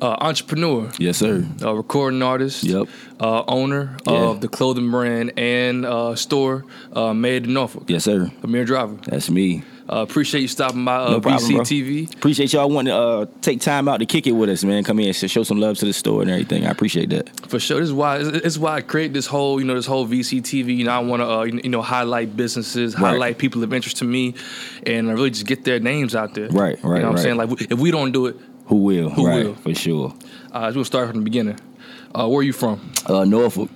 uh, entrepreneur, Yes, sir. uh, recording artist, Yep. uh, owner Yeah. of the clothing brand and uh, store uh, made in Norfolk. Yes, sir. Amir Driver. That's me. Uh, appreciate you stopping by uh, No problem, bro. Appreciate y'all wanting to uh, take time out to kick it with us, man. Come in and show some love to the store and everything. I appreciate that. For sure, this is why is why I create this whole you know this whole VCTV. You know, I want to uh, you know highlight businesses, Right. highlight people of interest to me, and really just get their names out there. Right, right, You know what I'm saying? Like if we don't do it, Who will? Who right, will? For sure. uh, we'll start from the beginning. Uh, where are you from? Uh, Norfolk.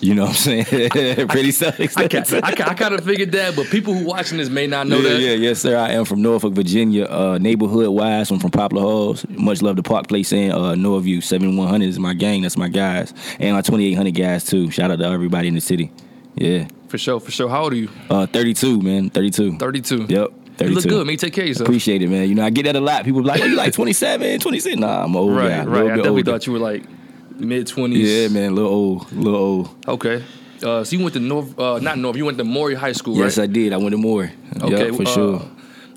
You know what I'm saying? Pretty self I, I, I kind of figured that, but people who watching this may not know yeah, that. yeah, yes, sir. I am from Norfolk, Virginia. Uh, neighborhood wise, I'm from Poplar Halls. Much love to Park Place and uh, Norview. 7100 is my gang. That's my guys. And my 2800 guys, too. Shout out to everybody in the city. Yeah. For sure, for sure. How old are you? Uh, 32, man. 32. 32. Yep. 32. You look good. May take care of yourself. Appreciate it, man. You know, I get that a lot. People be like, oh, you like 27, 26? Nah, I'm old Right, guy. right. I definitely older. thought you were like mid 20s. Yeah, man. A little old. A little old. Okay. Uh, so you went to North, uh, not North, you went to Maury High School, Yes, right? I did. I went to Maury. Okay, Yep, for uh, sure.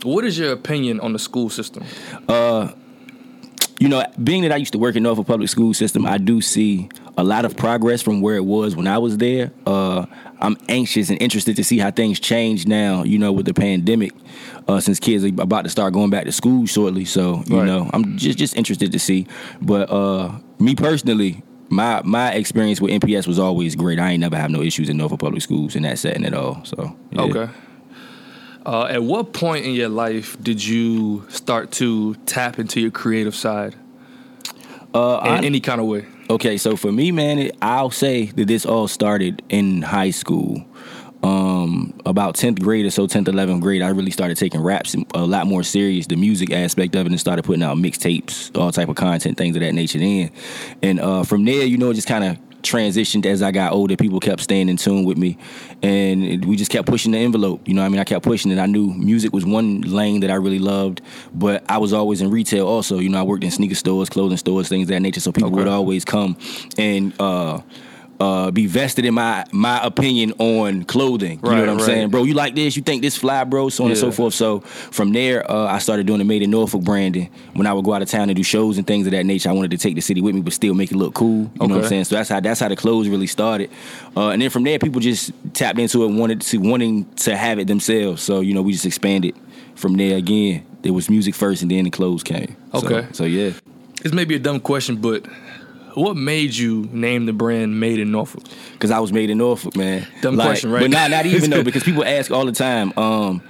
What is your opinion on the school system? You know, being that I used to work in the Norfolk Public School System, I do see a lot of progress from where it was when I was there. Uh, I'm anxious and interested to see how things change now. You know, with the pandemic, uh, since kids are about to start going back to school shortly. So you Right. know, I'm just just interested to see. But uh, me personally. My my experience with NPS was always great. I ain't never have no issues in Norfolk Public Schools in that setting at all. So yeah. Okay. Uh, at what point in your life did you start to tap into your creative side Uh, in I- any kind of way? Okay, so for me, man, it, I'll say that this all started in high school. Um, about tenth grade or so, tenth, eleventh grade, I really started taking raps a lot more serious, the music aspect of it, and started putting out mixtapes, all type of content, things of that nature. Then, and uh, from there, you know, it just kind of transitioned as I got older. People kept staying in tune with me, and we just kept pushing the envelope. You know, what I mean, I kept pushing it. I knew music was one lane that I really loved, but I was always in retail also. You know, I worked in sneaker stores, clothing stores, things of that nature. So people Okay. would always come and. uh uh, be vested in my my opinion on clothing. You Right, know what I'm right. saying, bro? You like this? You think this fly, bro? So on and so forth. So from there, uh, I started doing the Made in Norfolk branding. When I would go out of town and do shows and things of that nature, I wanted to take the city with me, but still make it look cool. You know what I'm saying? So that's how that's how the clothes really started. Uh, and then from there, people just tapped into it, wanted to wanting to have it themselves. So you know, we just expanded from there. Again, there was music first, and then the clothes came. So- Okay. So, yeah. This may be a dumb question, but what made you name the brand Made in Norfolk? Because I was made in Norfolk, man. Dumb question, right? But not not even though, because people ask all the time. Um,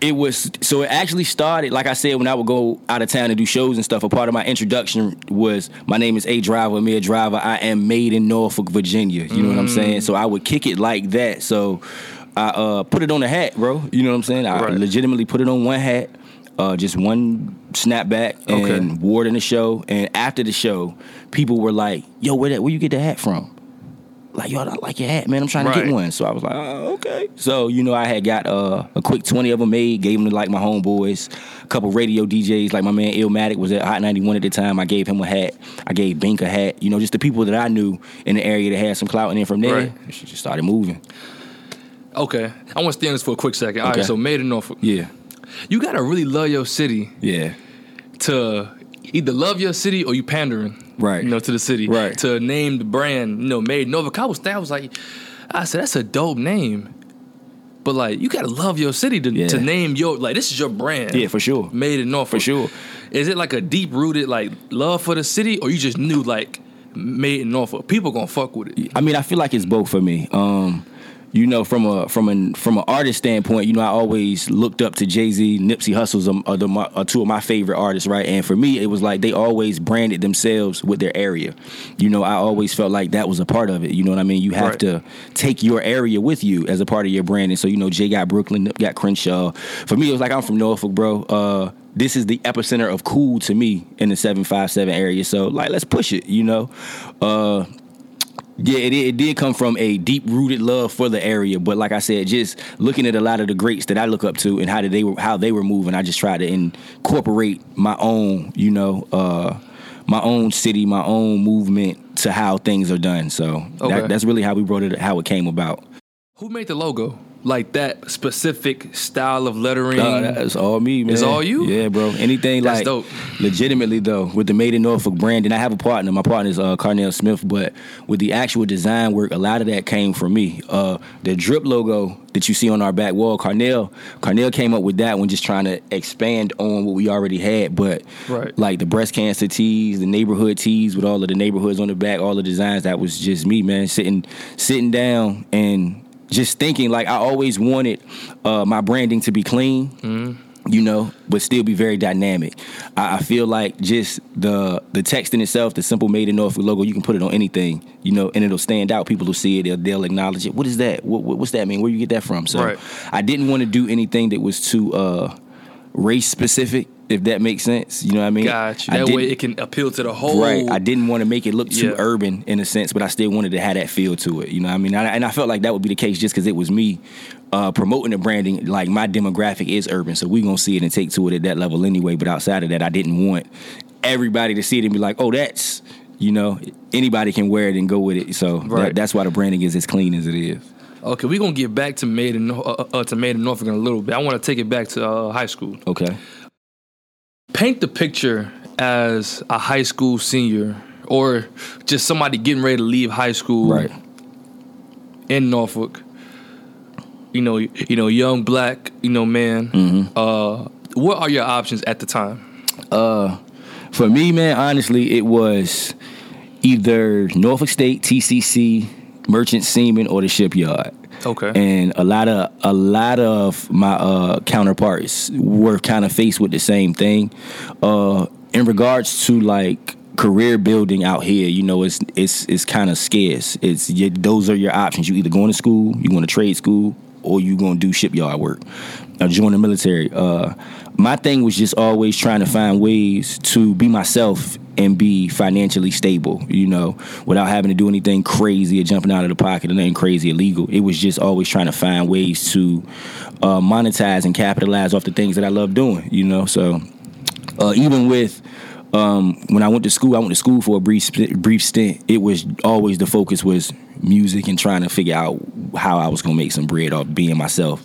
it was so it actually started, like I said, when I would go out of town and do shows and stuff. A part of my introduction was my name is A Driver, Amir Driver. I am made in Norfolk, Virginia. You know what I'm saying? So I would kick it like that. So I uh, put it on a hat, bro. You know what I'm saying? I Right. legitimately put it on one hat. Uh, just one snapback and Okay. wore it in the show. And after the show, people were like, "Yo, where that? Where you get the hat from?" like, yo, I like your hat, man. I'm trying to get one. So I was like, oh, okay. So, you know, I had got uh, a quick 20 of them made, gave them to like my homeboys, a couple radio DJs, like my man Illmatic was at Hot 91 at the time. I gave him a hat. I gave Bink a hat. You know, just the people that I knew in the area that had some clout. And then from there, Right. she just started moving. Okay, I want to stay on this for a quick second. All right, Okay. so Made in Norfolk. Yeah. You gotta really love your city Yeah. to either love your city or you pandering, Right. You know, to the city, Right. To name the brand, you know, Made in Norfolk. I was, I was like, I said that's a dope name, but like you gotta love your city to, Yeah. to name your like this is your brand, Yeah, for sure. Made in Norfolk For sure. Is it like a deep rooted like love for the city, or you just knew like Made in Norfolk? People gonna fuck with it. I mean, I feel like it's both for me. Um, you know, from a from an from an artist standpoint, you know, I always looked up to Jay Z, Nipsey Hussle's are, the, are two of my favorite artists, right? And for me, it was like they always branded themselves with their area. You know, I always felt like that was a part of it. You know what I mean? You have Right. to take your area with you as a part of your branding. So you know, Jay got Brooklyn, Nip got Crenshaw. For me, it was like I'm from Norfolk, bro. Uh, this is the epicenter of cool to me in the seven five seven area. So like, let's push it. You know. Uh, yeah, it, it did come from a deep rooted love for the area, but like I said, just looking at a lot of the greats that I look up to and how did they were how they were moving, I just tried to incorporate my own, you know, uh, my own city, my own movement to how things are done. So Okay. that, that's really how we brought it, how it came about. Who made the logo? Like that specific style of lettering? Nah, that's all me, man. It's all you? Yeah, bro. Anything That's like dope. legitimately though, with the Made in Norfolk brand, and I have a partner. My partner is uh, Carnell Smith, but with the actual design work, a lot of that came from me. Uh, the drip logo that you see on our back wall, Carnell, Carnell came up with that one, just trying to expand on what we already had. But Right. like the breast cancer tees, the neighborhood tees with all of the neighborhoods on the back, all the designs, that was just me, man, sitting sitting down and just thinking like I always wanted uh, my branding to be clean. You know, but still be very dynamic. I, I feel like just the the text in itself, the simple made in Norfolk logo, you can put it on anything, you know, and it'll stand out. People will see it, they'll, they'll acknowledge it. What is that? What, what, what's that mean? Where you get that from? So Right. I didn't want to do anything that was too uh, race specific, if that makes sense. You know what I mean? Got you. I That way it can appeal to the whole. Right. I didn't want to make it look too Yeah. urban in a sense, but I still wanted to have that feel to it. You know what I mean? And I, and I felt like that would be the case just because it was me uh, promoting the branding. Like my demographic is urban, so we're going to see it and take to it at that level anyway. But outside of that, I didn't want everybody to see it and be like, oh, that's, you know, anybody can wear it and go with it. So that- that's why the branding is as clean as it is. Okay, we're gonna get back to made in uh, uh, to made in Norfolk in a little bit. I want to take it back to uh, high school. Okay. Paint the picture as a high school senior, or just somebody getting ready to leave high school Right. in Norfolk. You know, you know, young black, you know, man. Mm-hmm. Uh, what are your options at the time? For me, man, honestly, it was either Norfolk State, TCC, Merchant Seaman, or the shipyard. Okay. and a lot of a lot of my uh, counterparts were kind of faced with the same thing. Uh, in regards to like career building out here, you know, it's it's it's kind of scarce. It's you, those are your options. You either going to school, you going to trade school, or you going to do shipyard work, or join the military. Uh, my thing was just always trying to find ways to be myself and be financially stable, you know, without having to do anything crazy or jumping out of the pocket or anything crazy illegal. It was just always trying to find ways to uh, monetize and capitalize off the things that I love doing, you know. So uh, even with um, when I went to school, I went to school for a brief brief stint. It was always the focus was music and trying to figure out how I was gonna make some bread off being myself.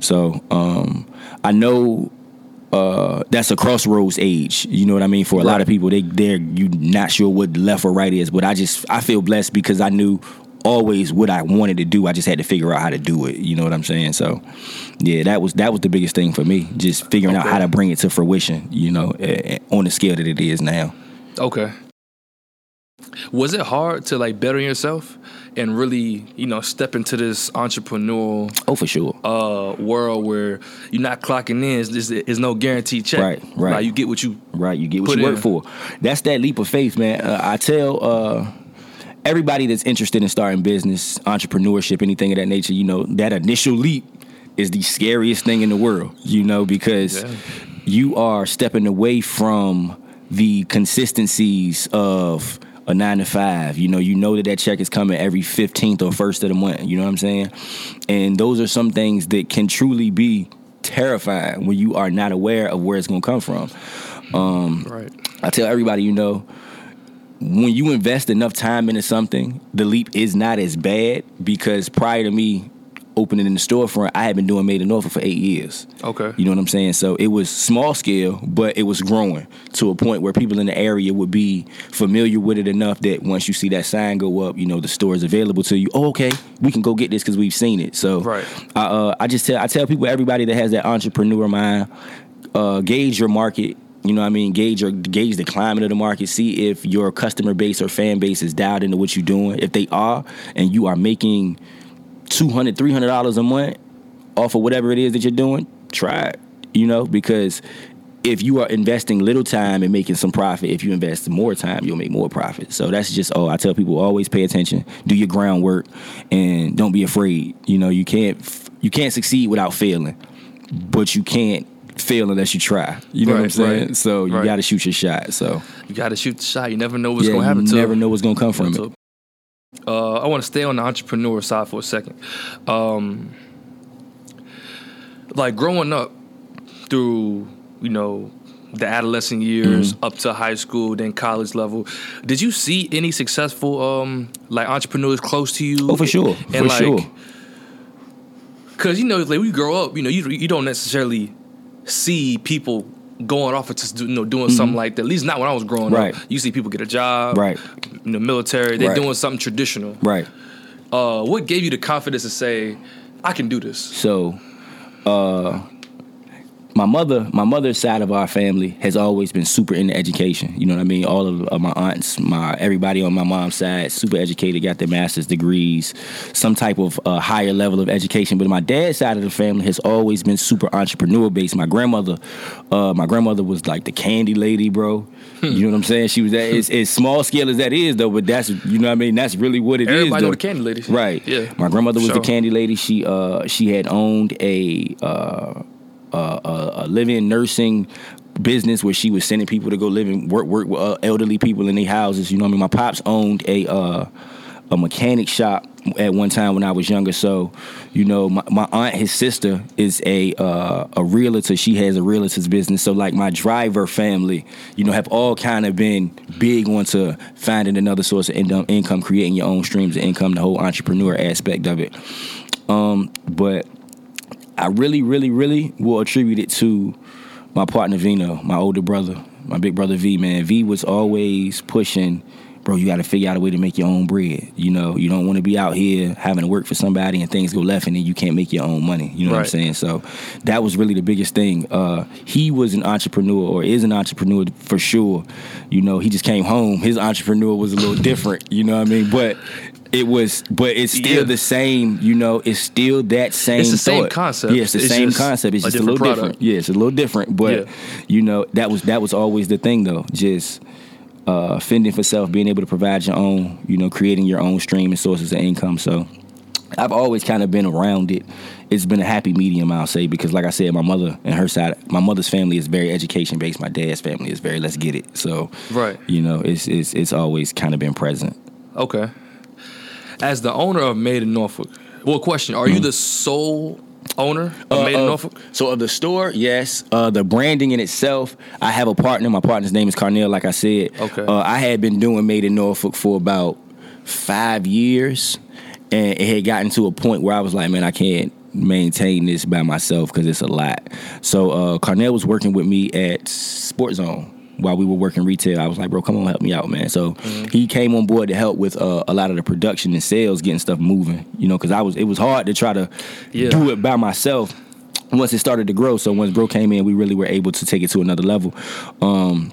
So um, I know uh, that's a crossroads age. You know what I mean? For a lot of people, they they're you not sure what left or right is. But I just I feel blessed because I knew always what I wanted to do. I just had to figure out how to do it. You know what I'm saying? So yeah, that was that was the biggest thing for me. Just figuring out how to bring it to fruition. You know, on the scale that it is now. Okay. Was it hard to like better yourself and really, you know, step into this entrepreneurial Oh, for sure. uh, world where you're not clocking in? There's, there's no guaranteed check. Right, right. Like, you get what you. Right, you get what you in. work for. That's that leap of faith, man. Uh, I tell uh, everybody that's interested in starting business, entrepreneurship, anything of that nature, you know, that initial leap is the scariest thing in the world, you know, because Yeah. you are stepping away from the consistencies of a nine to five. You know, you know that that check is coming every 15th or first of the month. You know what I'm saying? And those are some things that can truly be terrifying when you are not aware of where it's going to come from. Um, Right. I tell everybody, you know, when you invest enough time into something, the leap is not as bad because prior to me opening in the storefront, I had been doing Made in Norfolk for eight years. Okay. You know what I'm saying? So it was small scale, but it was growing to a point where people in the area would be familiar with it enough that once you see that sign go up, you know the store is available to you. Oh, okay, we can go get this because we've seen it. So Right. I, uh, I just tell I tell people everybody that has that entrepreneur mind, uh, gauge your market. You know what I mean? Gauge or gauge the climate of the market. See if your customer base or fan base is dialed into what you're doing. If they are, and you are making 200 300 dollars a month off of whatever it is that you're doing try it you know because if you are investing little time and making some profit if you invest more time you'll make more profit. So that's just all i tell people always pay attention do your groundwork and don't be afraid. You know you can't you can't succeed without failing but you can't fail unless you try. You know what i'm saying right, so you right. got to shoot your shot so. You got to shoot the shot. You never know what's yeah, going to happen to you never know what's gonna come from it. to- Uh, I want to stay on the entrepreneur side for a second. Um, like growing up through, you know, the adolescent years Mm-hmm. up to high school, then college level, did you see any successful um, like entrepreneurs close to you? Oh, for sure. And For sure. Cause you know, like you grow up, you know, you you don't necessarily see people going off into you know doing something like that. At least not when I was growing Mm-hmm. Right. up. You see people get a job, Right. In the military, they're Right. doing something traditional. Right. Uh, what gave you the confidence to say, I can do this? So, uh, my mother, my mother's side of our family has always been super into education. You know what I mean? All of, of my aunts, my everybody on my mom's side, super educated, got their master's degrees, some type of uh, higher level of education. But my dad's side of the family has always been super entrepreneur based. My grandmother, uh, my grandmother was like the candy lady, bro. You know what I'm saying? She was that. It's, it's small scale as that is though, but that's you know what I mean. That's really what it is. Everybody know the candy lady. Right. Yeah. My grandmother was Sure. the candy lady. She uh she had owned a uh a, a, living nursing business where she was sending people to go live and work work with uh, elderly people in their houses. You know what I mean? My pops owned a uh a mechanic shop at one time when I was younger. So, you know, my, my aunt, his sister, is a uh, a realtor. She has a realtor's business. So, like my driver family, you know, have all kind of been big onto finding another source of income, creating your own streams of income, the whole entrepreneur aspect of it. Um, but I really, really, really will attribute it to my partner Vino, my older brother, my big brother V. Man, V was always pushing. Bro, you got to figure out a way to make your own bread. You know, you don't want to be out here having to work for somebody and things go left and then you can't make your own money. You know what I'm saying? So that was really the biggest thing. Uh, he was an entrepreneur or is an entrepreneur for sure. You know, he just came home. His entrepreneur was a little different. You know what I mean? But it was, but it's still Yeah. the same. You know, it's still that same. It's the same concept. Yeah, it's the It's same concept. It's a just a little product. different. Yeah, it's a little different. But Yeah. you know, that was that was always the thing though. Just uh, fending for self, being able to provide your own. You know, creating your own stream and sources of income. So. I've always kind of been around it. It's been a happy medium, I'll say, because like I said, my mother and her side, my mother's family is very education based. My dad's family is very let's get it. So, Right. you know, it's it's it's always kind of been present. Okay. As the owner of Made in Norfolk, well, question: Are you the sole owner of Made in Uh, Norfolk? So of the store, yes. Uh, the branding in itself, I have a partner. My partner's name is Carnell. Like I said, Okay. Uh, I had been doing Made in Norfolk for about five years, and it had gotten to a point where I was like, man, I can't maintain this by myself because it's a lot. So uh, Carnell was working with me at Sports Zone. While we were working retail, I was like, "Bro, come on, help me out, man." So he came on board to help with uh, a lot of the production and sales, getting stuff moving. You know, because I was it was hard to try to Yeah. do it by myself once it started to grow. So once bro came in, we really were able to take it to another level. Um,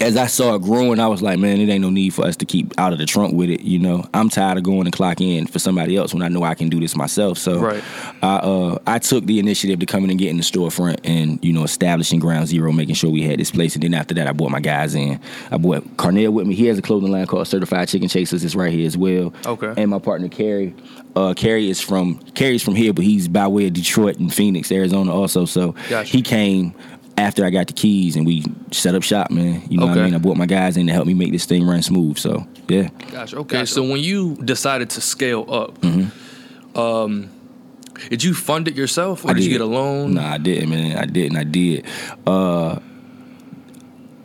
as I saw it growing, I was like, man, it ain't no need for us to keep out of the trunk with it. You know, I'm tired of going and clock in for somebody else when I know I can do this myself. So Right. I uh, I took the initiative to come in and get in the storefront and you know establishing ground zero, making sure we had this place. And then after that, I brought my guys in. I brought Carnell with me. He has a clothing line called Certified Chicken Chasers. It's right here as well. Okay. And my partner Carrie. Uh, Carrie is from Carrie's from here, but he's by way of Detroit and Phoenix, Arizona, also. So Gotcha. he came after I got the keys and we set up shop, man. You know what I mean? I brought my guys in to help me make this thing run smooth. So yeah. Gotcha. Okay. So when you decided to scale up, um, did you fund it yourself, or Mm-hmm. I did, you get a loan? No, I didn't, man. I didn't. I did. Uh,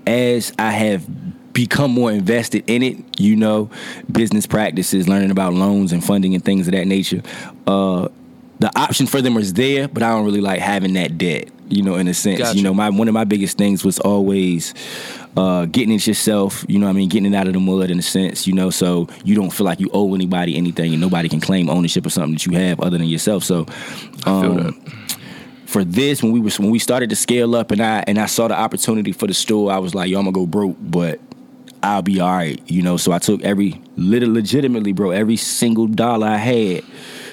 as I have become more invested in it, you know, business practices, learning about loans and funding and things of that nature. Uh, the option for them is there, but I don't really like having that debt. You know, in a sense, Gotcha. you know, my one of my biggest things was always uh, getting it yourself. You know, what I mean, getting it out of the mud in a sense. You know, so you don't feel like you owe anybody anything, and nobody can claim ownership of something that you have other than yourself. So, um, for this when we were when we started to scale up and I and I saw the opportunity for the store, I was like, yo, I'm gonna go broke, but I'll be all right, you know. So I took every little legitimately, bro, every single dollar I had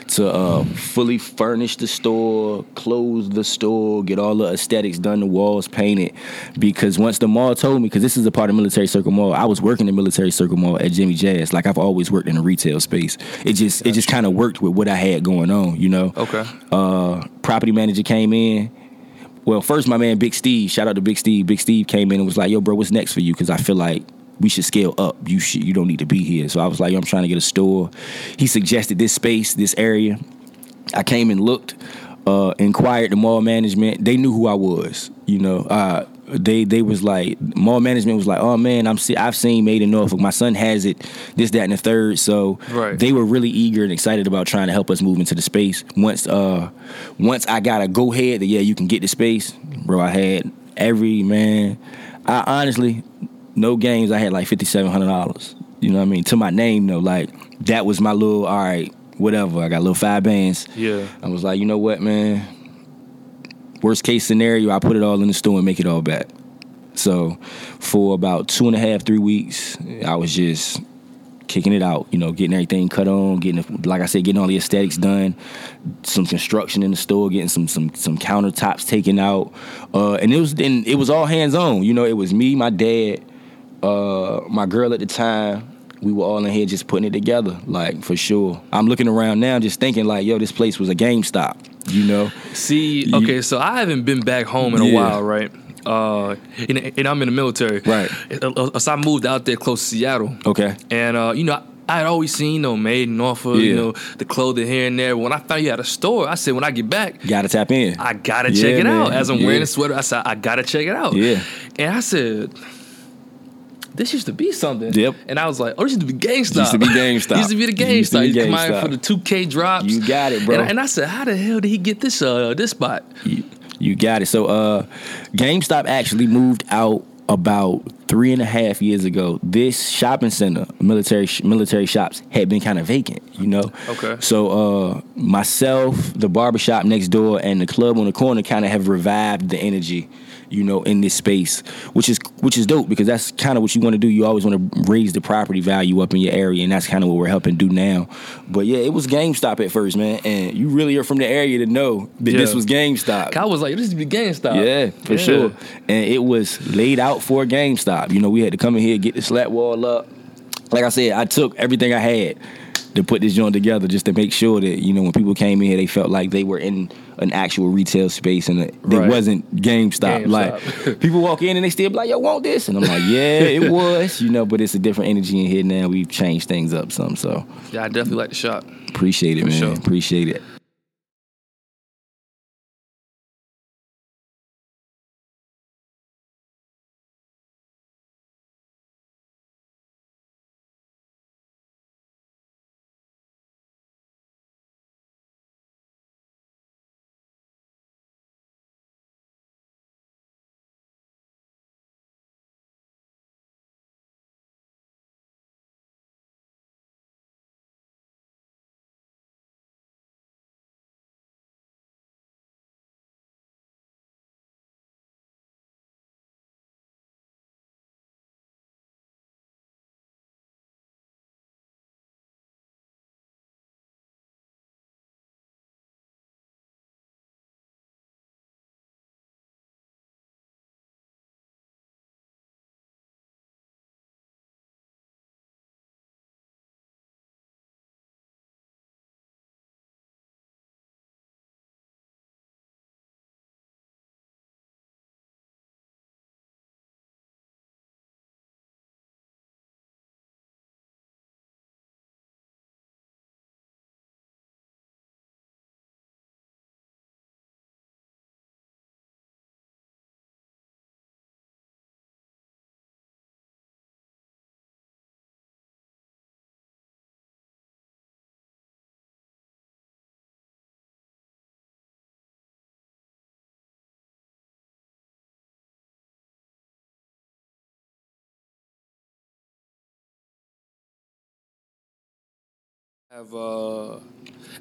to uh, fully furnish the store, close the store, get all the aesthetics done, the walls painted. Because once the mall told me, because this is a part of Military Circle Mall, I was working in Military Circle Mall at Jimmy Jazz. Like I've always worked in a retail space. It just it just kind of worked with what I had going on, you know Okay. uh, property manager came in. Well, first my man Big Steve, shout out to Big Steve. Big Steve came in and was like, "Yo, bro, what's next for you?" Because I feel like we should scale up. You should, you don't need to be here. So I was like, I'm trying to get a store." He suggested this space, this area. I came and looked, uh, inquired the mall management. They knew who I was. You know, uh, they they was like mall management was like, oh man, I'm see, I've seen Made in Norfolk. My son has it, this, that, and the third. So Right. they were really eager and excited about trying to help us move into the space. Once uh once I got a go ahead that yeah you can get the space, bro. I had every man. I honestly no games. I had like fifty seven hundred dollars. You know what I mean to my name though. Like that was my little all right. Whatever. I got little five bands. Yeah. I was like, you know what, man. Worst case scenario, I put it all in the store and make it all back. So for about two and a half, three weeks, I was just kicking it out, you know, getting everything cut on, getting like I said, getting all the aesthetics done, some construction in the store, getting some some some countertops taken out, uh, and it was then it was all hands on. You know, it was me, my dad, uh, my girl at the time. We were all in here just putting it together, like for sure. I'm looking around now, just thinking like, yo, this place was a GameStop. You know, See, okay, so I haven't been back home in a Yeah. while, right? Uh, and, and I'm in the military, Right. Uh, So I moved out there close to Seattle, okay, and uh, you know. I had always seen, you know, made in Norfolk, you know, the clothing here and there. When I found you at a store, I said, when I get back, gotta tap in. I gotta Yeah, check it man. out. As I'm Yeah. wearing the sweater, I said, I gotta check it out. Yeah. And I said, this used to be something. Yep. And I was like, oh, this used to be GameStop. Used to be GameStop. used to be the Used to GameStop. be You come out for the 2K drops. You got it, bro. And I, and I said, how the hell did he get this uh this spot? You, you got it. So uh GameStop actually moved out about three and a half years ago. This shopping center, military military shops, had been kind of vacant, you know? Okay. So uh myself, the barbershop next door, and the club on the corner kind of have revived the energy. You know, in this space, which is which is dope because that's kind of what you want to do. You always want to raise the property value up in your area, and that's kind of what we're helping do now. But yeah, it was GameStop at first, man, and you really are from the area to know that this was GameStop. I was like, this is to GameStop. Yeah, for Yeah. sure. And it was laid out for GameStop. You know, we had to come in here, get the slat wall up. Like I said, I took everything I had to put this joint together just to make sure that, you know, when people came in here, they felt like they were in an actual retail space and it, Right. wasn't GameStop. GameStop. Like, people walk in and they still be like, yo, want this? And I'm like, yeah, it was, you know, but it's a different energy in here now. We've changed things up some. So Yeah, I definitely like the shop. appreciate it, For man. sure. Appreciate it. Have uh,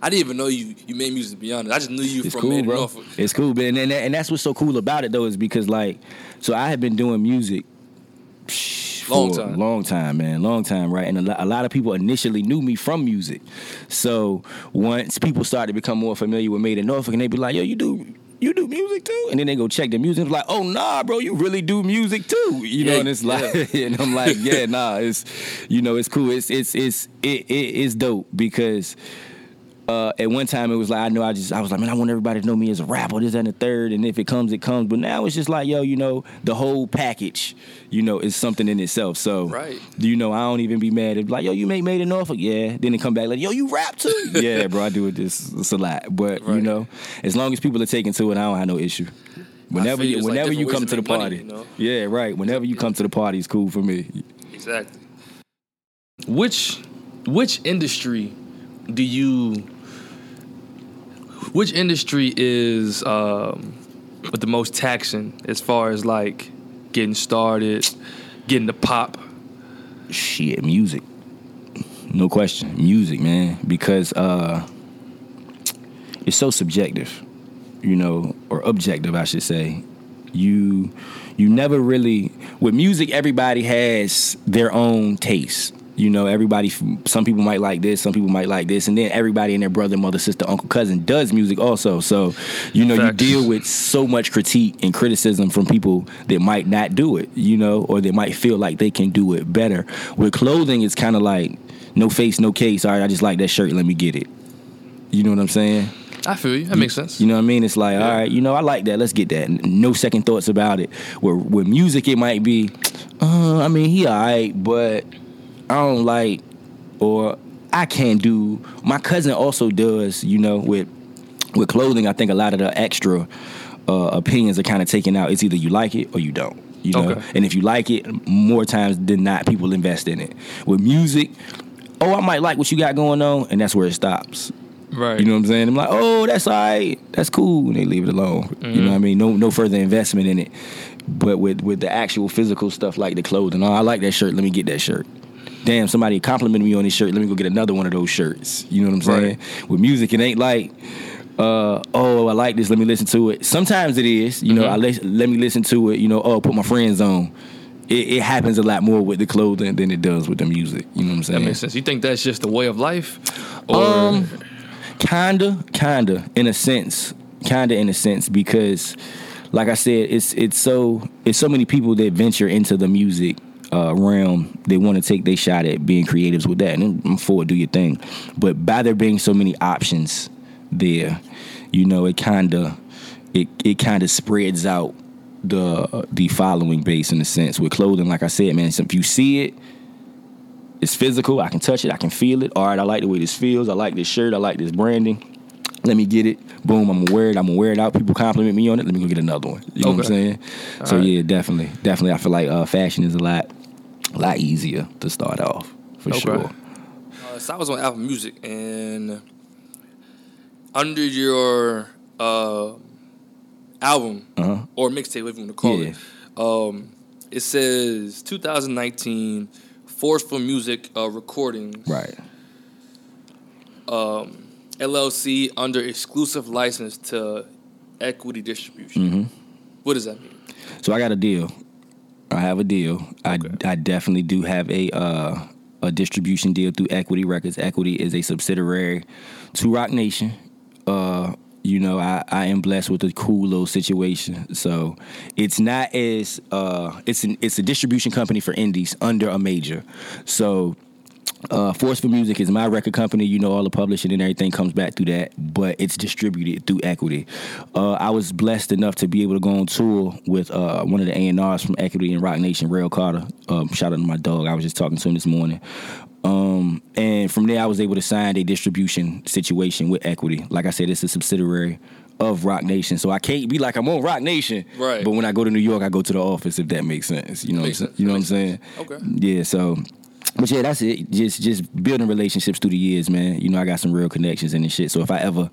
I didn't even know you you made music. To be honest, I just knew you It's from cool, Made in bro. Norfolk. It's cool, man. And, and and that's what's so cool about it though is because like, so I have been doing music. psh, Long for a time. long time, man, long time, right? And a lot, a lot of people initially knew me from music. So once people started to become more familiar with Made in Norfolk, and they'd be like, "Yo, you do, you do music too?" And then they go check the music, like, "Oh nah, bro, you really do music too?" You know, Yeah, and it's like, and I'm like, "Yeah, nah, it's, you know, it's cool. It's it's it's it, it it's dope because." Uh, at one time it was like I know I just I was like man I want everybody to know me as a rapper this that, and the third and if it comes it comes. But now it's just like yo you know the whole package you know is something in itself. So Right. you know I don't even be mad at like yo you make made in Norfolk yeah. Then it come back like yo you rap too? Yeah bro I do it this it's a lot. But you know as long as people are taking to it I don't have no issue. Whenever you, it's like whenever you come to to the make money, party, you know? yeah, right. Whenever you come to the party, it's cool for me. Exactly. Which which industry do you which industry is um with the most taxing as far as like getting started, getting the pop? Shit, music. No question, music, man, because uh, it's so subjective, you know, or objective, I should say. You, you never really with music. Everybody has their own taste. You know, everybody. Some people might like this, some people might like this, and then everybody and their brother, mother, sister, uncle, cousin does music also. So, you know, Facts. you deal with so much critique and criticism from people that might not do it. You know, or they might feel like they can do it better. With clothing, it's kind of like no face, no case. All right, I just like that shirt. Let me get it. You know what I'm saying? I feel you. That makes sense. You know what I mean? It's like, all right, you know, I like that. Let's get that. No second thoughts about it. Where with music, it might be, uh, I mean, he alright, but I don't like, or I can't do. My cousin also does. You know, with with clothing, I think a lot of the extra uh, opinions are kind of taken out. It's either you like it or you don't. You know, Okay. and if you like it, more times than not, people invest in it. With music, oh, I might like what you got going on, and that's where it stops. right. You know what I'm saying? I'm like, oh, that's all right. That's cool. And they leave it alone. You know what I mean? No no further investment in it. But with with the actual physical stuff like the clothing, oh, I like that shirt. Let me get that shirt. Damn, somebody complimented me on this shirt. Let me go get another one of those shirts. You know what I'm saying? With music, it ain't like, uh, oh, I like this. Let me listen to it. Sometimes it is. You know, I let, let me listen to it. You know, oh, put my friends on. It, it happens a lot more with the clothing than it does with the music. You know what I'm saying? that makes sense. You think that's just the way of life? Or Um, kinda, kinda, in a sense, kinda in a sense, because, like I said, it's it's so it's so many people that venture into the music uh, realm. They want to take their shot at being creatives with that, and I'm for do your thing. But by there being so many options there, you know, it kinda it it kind of spreads out the the following base in a sense with clothing. Like I said, man, if you see it it's physical. I can touch it. I can feel it. All right, I like the way this feels. I like this shirt. I like this branding. Let me get it. Boom, I'm gonna wear it. I'm gonna wear it out. People compliment me on it. Let me go get another one. You know what I'm Okay. saying? so right. yeah, definitely, definitely. I feel like uh, fashion is a lot, a lot easier to start off for Okay. sure. Uh, so I was on Apple Music, and under your uh, album Uh-huh. or mixtape, whatever you want to call Yeah. it, um, it says 2019 Forceful Music uh, Recordings Right. LLC under exclusive license to Equity Distribution. Mm-hmm. What does that mean? So I got a deal. I have a deal. Okay. I I definitely do have a uh, a distribution deal through Equity Records. Equity is a subsidiary to Roc Nation. Uh, you know, I, I am blessed with a cool little situation. So it's not as uh, it's an it's a distribution company for indies under a major. So uh, Force for Music is my record company. You know, all the publishing and everything comes back through that, but it's distributed through Equity. Uh, I was blessed enough to be able to go on tour with uh, one of the A&Rs from Equity and Roc Nation, Rail Carter. Um, shout out to my dog. I was just talking to him this morning. Um, and from there, I was able to sign a distribution situation with Equity. Like I said, it's a subsidiary of Roc Nation, so I can't be like I'm on Roc Nation. Right. But when I go to New York, I go to the office. If that makes sense, you know. Makes what I'm, sense. You know what I'm saying? Okay. Yeah. So. But yeah, that's it. Just just building relationships through the years, man. You know, I got some real connections in this shit. So if I ever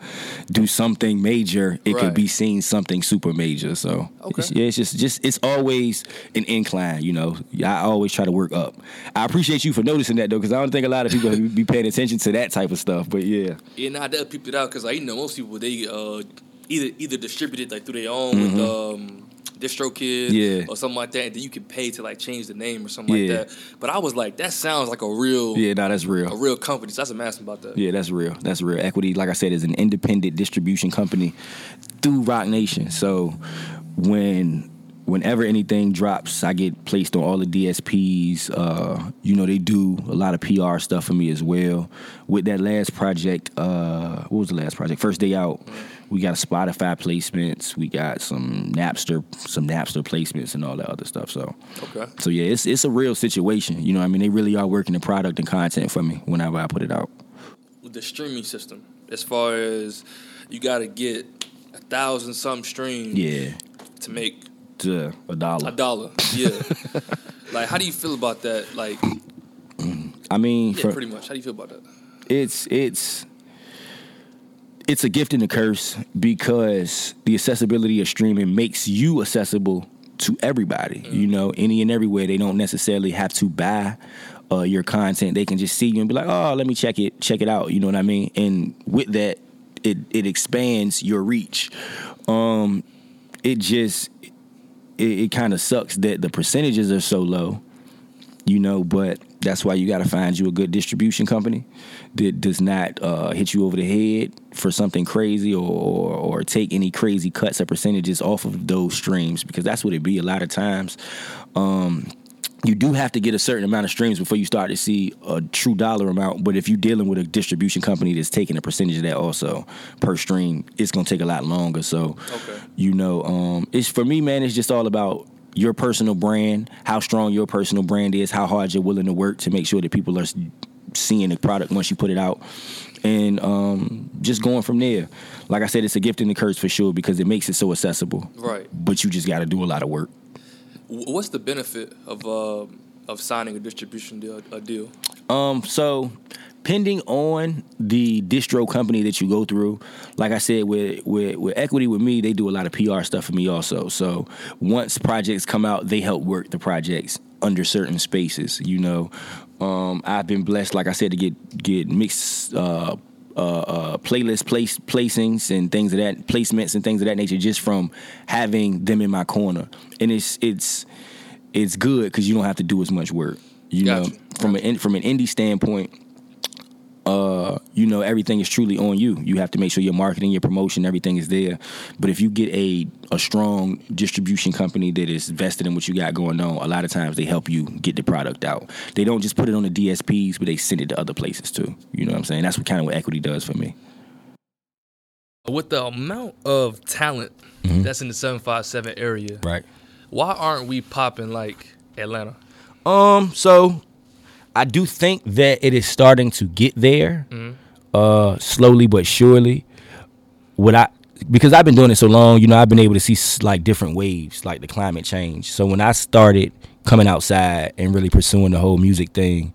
do something major, it Right. could be seen something super major. So Okay. it's, yeah, it's just just it's always an incline. You know, I always try to work up. I appreciate you for noticing that though, because I don't think a lot of people be paying attention to that type of stuff. But yeah, Yeah, nah, they'll peep it out because like you know most people they uh either either distribute it like through their own with um DistroKid Mm-hmm. Yeah. or something like that, and then you can pay to like change the name or something Yeah. like that. But I was like, that sounds like a real yeah, no, that's real. a real company. So that's what I'm asking about that. Yeah, that's real. That's real. Equity, like I said, is an independent distribution company through Roc Nation. So when whenever anything drops, I get placed on all the DSPs. Uh, you know, they do a lot of PR stuff for me as well. With that last project, uh, what was the last project? First day out. We got Spotify placements. We got some Napster, some Napster placements, and all that other stuff. So, Okay. so yeah, it's it's a real situation. You know, what I mean, they really are working the product and content for me whenever I put it out. With the streaming system, as far as you got to get a thousand some streams Yeah. to make To a dollar. a dollar. Yeah. like, how do you feel about that? Like, I mean, yeah, for- pretty much. How do you feel about that? it's it's it's a gift and a curse because the accessibility of streaming makes you accessible to everybody. You know, any and everywhere. They don't necessarily have to buy uh, your content. They can just see you and be like, "Oh, let me check it, check it out." You know what I mean? And with that, it it expands your reach. Um, it just it, it kind of sucks that the percentages are so low you know but that's why you got to find you a good distribution company that does not uh, hit you over the head for something crazy or, or or take any crazy cuts or percentages off of those streams because that's what it be a lot of times um, you do have to get a certain amount of streams before you start to see a true dollar amount. But if you're dealing with a distribution company that's taking a percentage of that also per stream, it's gonna take a lot longer. So, Okay. you know, um, it's for me, man. It's just all about your personal brand, how strong your personal brand is, how hard you're willing to work to make sure that people are seeing the product once you put it out, and um, just going from there. Like I said, it's a gift and a curse for sure because it makes it so accessible. Right. But you just got to do a lot of work. What's the benefit of uh, of signing a distribution deal? A deal? Um, so pending on the distro company that you go through, like I said, with with with equity with me, they do a lot of PR stuff for me also. So once projects come out, they help work the projects under certain spaces. You know, um, I've been blessed, like I said, to get get mixed. Uh, uh, uh, playlist place placings and things of that placements and things of that nature just from having them in my corner and it's it's it's good because you don't have to do as much work you Gotcha. know from an from an indie standpoint uh, you know, everything is truly on you. You have to make sure your marketing, your promotion, everything is there. But if you get a a strong distribution company that is vested in what you got going on, a lot of times they help you get the product out. They don't just put it on the DSPs, but they send it to other places too. You know what I'm saying? That's what kind of what equity does for me. With the amount of talent Mm-hmm. that's in the seven five seven area, Right. why aren't we popping like Atlanta? Um, so I do think that it is starting to get there, uh, slowly but surely. What I because I've been doing it so long, you know, I've been able to see like different waves, like the climate change. So when I started coming outside and really pursuing the whole music thing,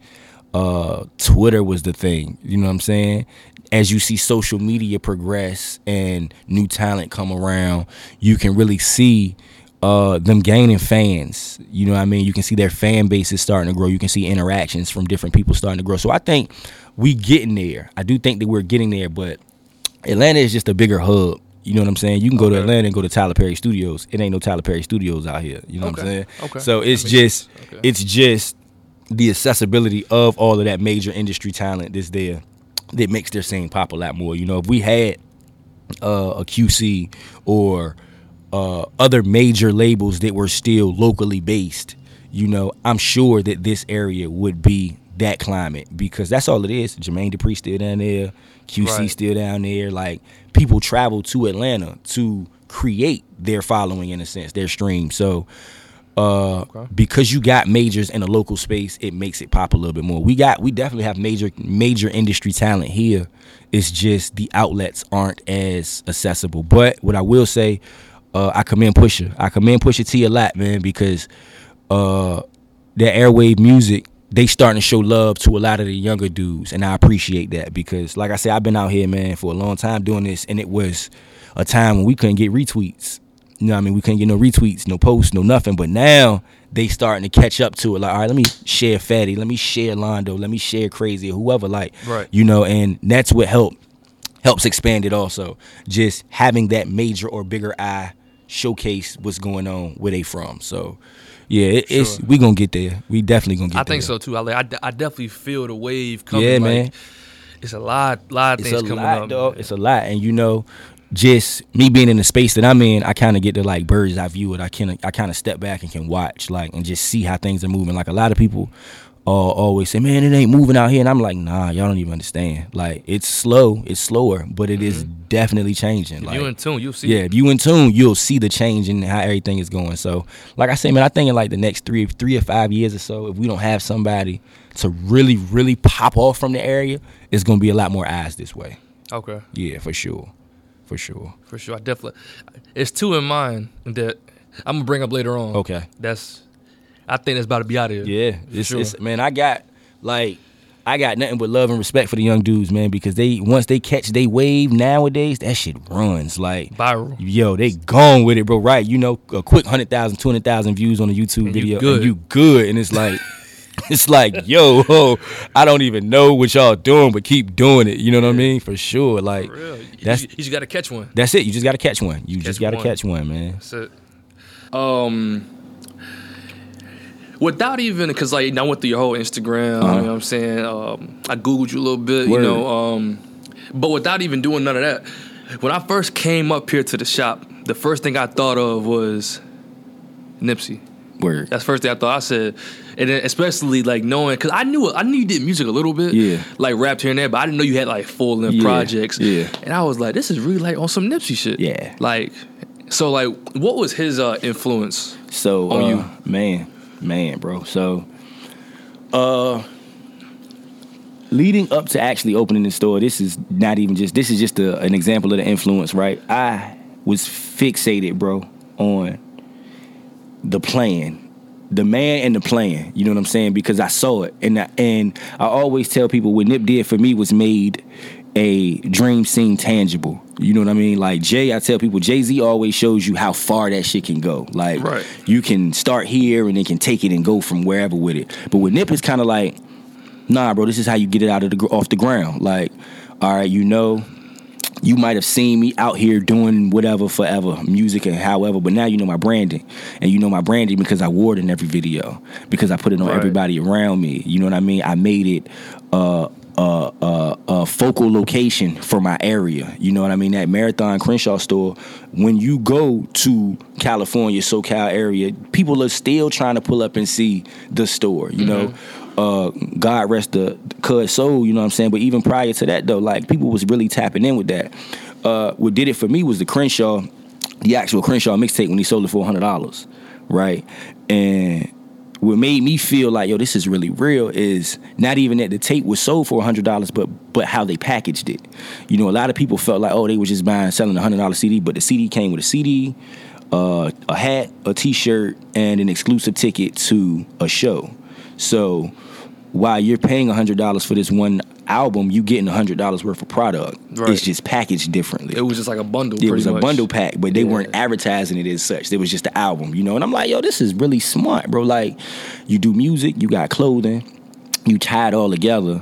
uh, Twitter was the thing. You know what I'm saying? As you see social media progress and new talent come around, you can really see uh, them gaining fans. You know what I mean? You can see their fan base is starting to grow. You can see interactions from different people starting to grow. So I think we getting there. I do think that we're getting there, but Atlanta is just a bigger hub. You know what I'm saying? You can go to Atlanta and go to Tyler Perry Studios. It ain't no Tyler Perry Studios out here. You know what I'm saying? Okay. So it's just. Okay. it's just the accessibility of all of that major industry talent that's there that makes their scene pop a lot more. You know, if we had uh, a QC or uh, other major labels that were still locally based, you know, I'm sure that this area would be that climate because that's all it is. Jermaine Dupri still down there, QC Right. still down there. Like people travel to Atlanta to create their following in a sense, their stream. So uh because you got majors in a local space it makes it pop a little bit more we got we definitely have major major industry talent here it's just the outlets aren't as accessible but what i will say uh i commend Pusha i commend Pusha T a lot man because uh that airwave music they starting to show love to a lot of the younger dudes and i appreciate that because like i said i've been out here man for a long time doing this and it was a time when we couldn't get retweets you know what I mean? We couldn't get no retweets, no posts, no nothing. But now they starting to catch up to it. Like, all right, let me share Fatty, let me share Londo, let me share Crazy or whoever. Like, Right. you know, and that's what helped helps expand it also. Just having that major or bigger eye showcase what's going on where they from. So yeah, it, it's we gonna get there. We definitely gonna get there. I there. think so too. I, like, I, I definitely feel the wave coming. Yeah, like, man. It's a lot, lot of It's things a coming lot, up. dog. It's a lot, and you know, just me being in the space that I'm in, I kind of get to like bird's eye view it. I can I kind of step back and can watch like and just see how things are moving. Like a lot of people uh, always say, "Man, it ain't moving out here," and I'm like, "Nah, y'all don't even understand. Like it's slow, it's slower, but it is definitely changing. If like you in tune, you'll see. yeah, if you in tune, you'll see the change in how everything is going. So, like I say, man, I think in like the next three, three or five years or so, if we don't have somebody to really, really pop off from the area, it's gonna be a lot more eyes this way. Okay, Yeah, for sure, for sure. for sure. I definitely. It's two in mind that I'm gonna bring up later on. Okay. That's. I think that's about to be out of here. Yeah, it's, sure. it's man. I got like I got nothing but love and respect for the young dudes, man, because they once they catch they wave nowadays, that shit runs like Viral. Yo, they gone with it, bro. Right? You know, a quick 100,000, 200,000 views on a YouTube And you video, good. and you good, and it's like. It's like, yo, ho, I don't even know what y'all doing, but keep doing it. You know what I mean? For sure. Like, For real. that's you, you just got to catch one. that's it. You just got to catch one. You just got to catch one, man. That's it. Um, without even because like I went through your whole Instagram. Uh-huh. You know what I'm saying? Um, I googled you a little bit. Word. You know, um, but without even doing none of that, when I first came up here to the shop, the first thing I thought of was Nipsey. Word. That's the first thing I thought. I said, and then especially like knowing because I knew I knew you did music a little bit, Yeah. like rapped here and there, but I didn't know you had like full length Yeah, projects. yeah. and I was like, this is really like on some Nipsey shit. Yeah. like so like what was his uh, influence? So On uh, you. man, man, bro. So uh leading up to actually opening the store, this is not even just this is just a, an example of the influence, right? I was fixated, bro, on the plan. The man and the plan, you know what I'm saying? Because I saw it, and I, and I always tell people what Nip did for me was made a dream seem tangible. You know what I mean? Like Jay, I tell people Jay Z always shows you how far that shit can go. Like Right. you can start here and then can take it and go from wherever with it. But with Nip, it's kind of like, nah, bro, this is how you get it out of the off the ground. Like, all right, you know, you might have seen me out here doing whatever forever, music and however, but now you know my branding. And you know my branding because I wore it in every video, because I put it on Right. everybody around me. You know what I mean? I made it uh, uh, uh, a focal location for my area. You know what I mean? That Marathon Crenshaw store, when you go to California, SoCal area, people are still trying to pull up and see the store, you know? uh, God rest the cuz soul, you know what I'm saying? But even prior to that though, like people was really tapping in with that. Uh, what did it for me was the Crenshaw, the actual Crenshaw mixtape when he sold it for hundred dollars, right? And what made me feel like yo, this is really real is not even that the tape was sold for hundred dollars, but but how they packaged it. You know, a lot of people felt like oh, they were just buying selling a hundred dollar CD, but the CD came with a CD, uh, a hat, a T-shirt, and an exclusive ticket to a show. So while you're paying hundred dollars for this one album, you getting hundred dollars worth of product. Right. It's just packaged differently. It was just like a bundle. It was pretty a bundle pack, but they Yeah. weren't advertising it as such. It was just the album, you know. And I'm like, yo, this is really smart, bro. Like, you do music, you got clothing, you tie it all together,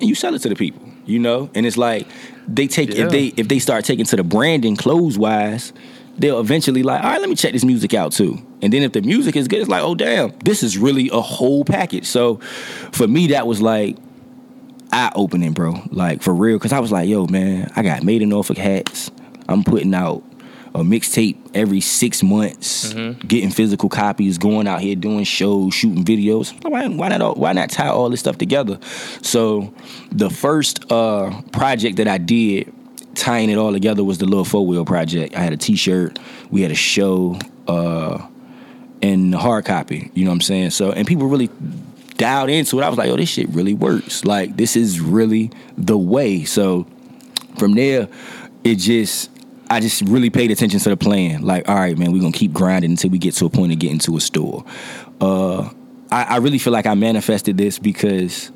and you sell it to the people, you know. And it's like they take Yeah. if they if they start taking to the branding clothes wise, they'll eventually like, all right, let me check this music out too. And then if the music is good, it's like, oh damn, this is really a whole package. So for me, that was like eye opening, bro. Like for real, because I was like, yo, man, I got made in Norfolk hats. I'm putting out a mixtape every six months, getting physical copies, going out here doing shows, shooting videos. Why, why not? all- Why not tie all this stuff together? So the first uh, project that I did. Tying it all together was the little four wheel project. I had a T-shirt, we had a show, uh, and hard copy. You know what I'm saying? So and people really dialed into it. I was like, oh, this shit really works. Like this is really the way. So from there, it just I just really paid attention to the plan. Like, all right, man, we're gonna keep grinding until we get to a point of getting to a store. Uh, I, I really feel like I manifested this because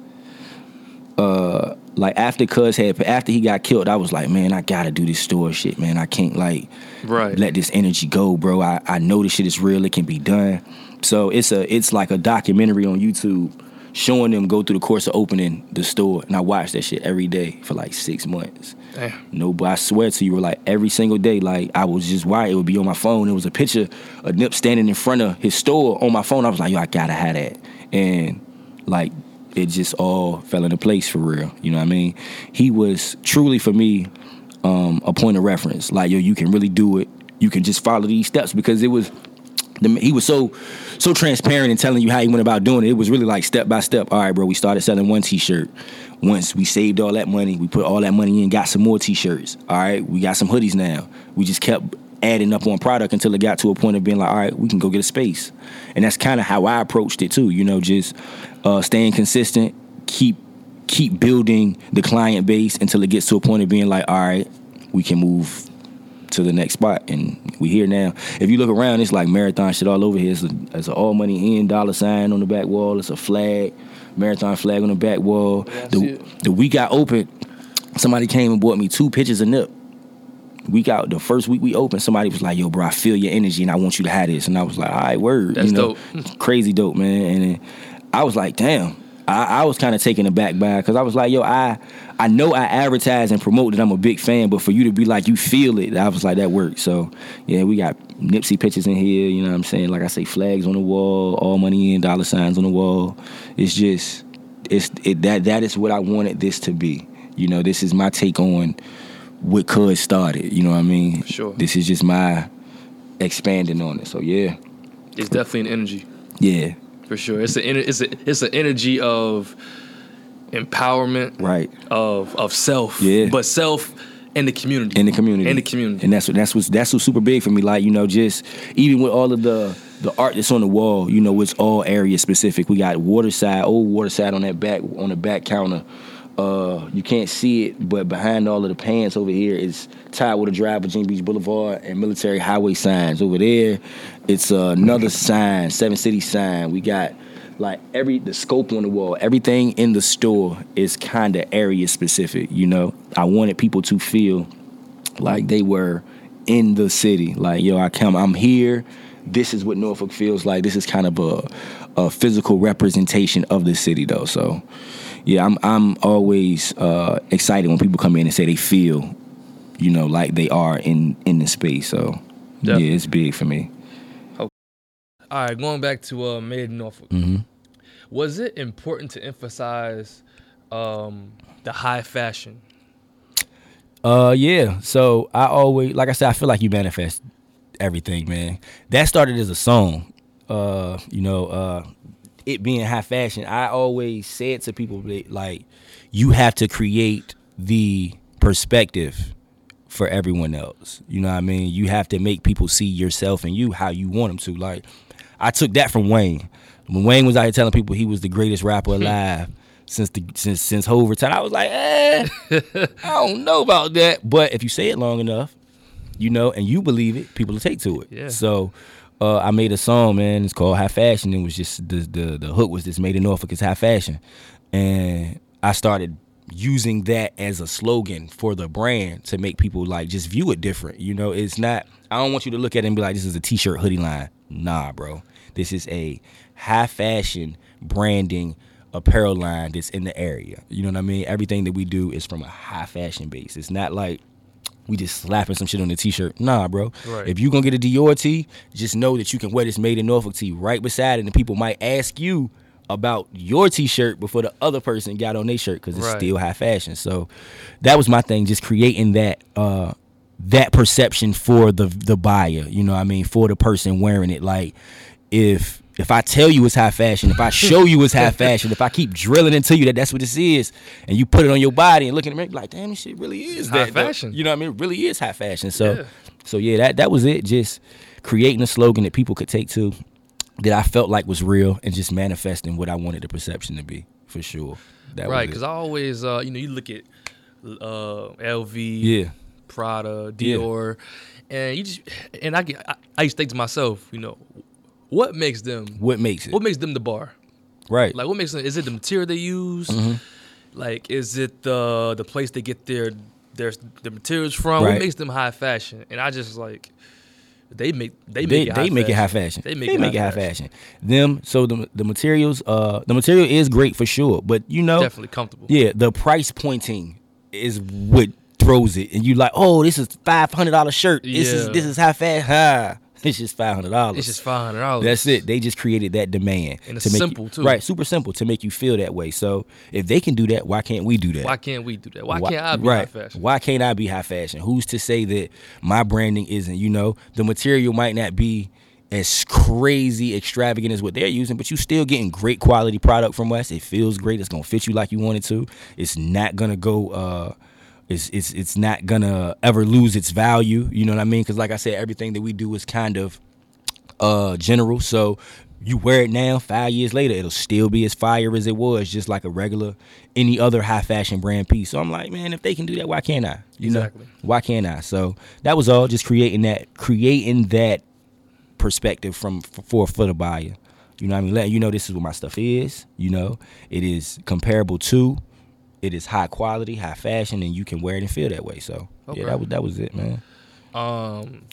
uh like after Cuz had after he got killed, I was like, man, I gotta do this store shit, man. I can't like Right. let this energy go, bro. I, I know this shit is real, it can be done. So it's a it's like a documentary on YouTube showing them go through the course of opening the store. And I watched that shit every day for like six months. Damn. No, but I swear to you, were like every single day, like I was just why it would be on my phone. It was a picture of Nip standing in front of his store on my phone. I was like, yo, I gotta have that. And like it just all fell into place for real. You know what I mean? He was truly for me um, a point of reference. Like, yo, you can really do it. You can just follow these steps because it was he was so so transparent in telling you how he went about doing it. It was really like step by step. All right, bro. We started selling one T-shirt. Once we saved all that money, we put all that money in, got some more T-shirts. All right, we got some hoodies now. We just kept adding up on product until it got to a point of being like, all right, we can go get a space. And that's kind of how I approached it too. You know, just uh, staying consistent, keep keep building the client base until it gets to a point of being like, all right, we can move to the next spot, and we here now. If you look around, it's like marathon shit all over here. It's, a, it's an all money in dollar sign on the back wall. It's a flag, marathon flag on the back wall. The, it. the week I opened, somebody came and bought me two pitchers of nip. Week out, the first week we opened, somebody was like, "Yo, bro, I feel your energy, and I want you to have this." And I was like, "All right, word." That's you know, dope. crazy dope, man. And then I was like, "Damn." I, I was kind of taken aback by because I was like, "Yo, I, I know I advertise and promote that I'm a big fan, but for you to be like you feel it, I was like that worked." So yeah, we got Nipsey pictures in here. You know what I'm saying? Like I say, flags on the wall, all money in, dollar signs on the wall. It's just, it's it, that that is what I wanted this to be. You know, this is my take on what Cuz started. You know what I mean? Sure. This is just my expanding on it. So yeah, It's definitely an energy yeah, for sure. It's an it's a, it's an energy of empowerment, right. of of self, Yeah. but self in the community, in the community. in the community. And that's what that's what's that's what's super big for me. Like, you know, just even with all of the the art that's on the wall, you know, it's all area specific. We got Waterside, old Waterside on that back on the back counter. Uh, you can't see it, but behind all of the pants over here is Tidewater Drive, Virginia Beach Boulevard, and military highway signs. Over there, it's uh, another sign, Seven City sign. We got like every the scope on the wall, everything in the store is kind of area specific. You know, I wanted people to feel like they were in the city. Like, yo, I come, I'm here. This is what Norfolk feels like. This is kind of a, a physical representation of the city, though. So, yeah, I'm I'm always uh, excited when people come in and say they feel, you know, like they are in in the space. So, Definitely. yeah, it's big for me. All right, going back to uh, Made in Norfolk. Mm-hmm. Was it important to emphasize um, the high fashion? Uh, yeah. So I always, like I said, I feel like you manifest everything, man. That started as a song. Uh, you know, uh, it being high fashion. I always said to people that, like, you have to create the perspective for everyone else. You know what I mean? You have to make people see yourself and you how you want them to. Like, I took that from Wayne. When Wayne was out here telling people he was the greatest rapper alive since the since since Hov retired, I was like, eh, I don't know about that. But if you say it long enough, you know, and you believe it, people will take to it. Yeah. So uh, I made a song, man. It's called High Fashion. It was just the the the hook was just made in Norfolk is high fashion, and I started using that as a slogan for the brand to make people like just view it different. You know, it's not. I don't want you to look at it and be like, this is a t-shirt hoodie line. Nah, bro. This is a high fashion branding apparel line that's in the area. You know what I mean? Everything that we do is from a high fashion base. It's not like we just slapping some shit on the t-shirt. Nah, bro. Right. If you gonna get a Dior tee, just know that you can wear this made in Norfolk tee right beside it, and people might ask you about your t-shirt before the other person got on their shirt because it's Right. still high fashion. So that was my thing, just creating that uh that perception for the the buyer. You know, what I mean, for the person wearing it. Like if if I tell you it's high fashion, if I show you it's high fashion, if I keep drilling into you that that's what this is, and you put it on your body and look in the mirror, like, damn, this shit really is High that though. fashion. You know what I mean? It really is high fashion. So, Yeah. so yeah, that that was it. Just creating a slogan that people could take to, that I felt like was real, and just manifesting what I wanted the perception to be for sure. That right, because. I always, uh, you know, you look at uh, LV, yeah, Prada, Yeah. Dior, and you just, and I get, I, I used to think to myself, you know, what makes them, what makes it what makes them the bar? right? Like, what makes them? Is it the material they use? Mm-hmm. Like, is it the the place they get their their the materials from? Right. What makes them high fashion? And I just like, they make they make they, it they high make fashion. it high fashion. They make they it high high fashion. fashion. Them so the the materials uh the material is great for sure, but you know Definitely comfortable. yeah the price pointing is what throws it, and you like oh this is five hundred dollar shirt. This is this is high fashion. It's just five hundred dollars. It's just five hundred dollars. That's it. They just created that demand. And it's to make simple, you, too. Right, super simple to make you feel that way. So if they can do that, why can't we do that? Why can't we do that? Why, can't I be right. high fashion? Why can't I be high fashion? Who's to say that my branding isn't? You know, the material might not be as crazy extravagant as what they're using, but you're still getting great quality product from us. It feels great. It's gonna fit you like you want it to. It's not gonna go. uh it's it's it's not gonna ever lose its value. You know what I mean? Because like I said, everything that we do is kind of uh general. So you wear it now, five years later, it'll still be as fire as it was, just like a regular any other high fashion brand piece. So I'm like, man, if they can do that, why can't I? You Exactly. know, why can't I? So that was all, just creating that, creating that perspective from for for the buyer. You know what I mean? Letting you know this is what my stuff is. You know, it is comparable to, it is high quality, high fashion, and you can wear it and feel that way. So Okay. yeah, that was that was it, man. Um,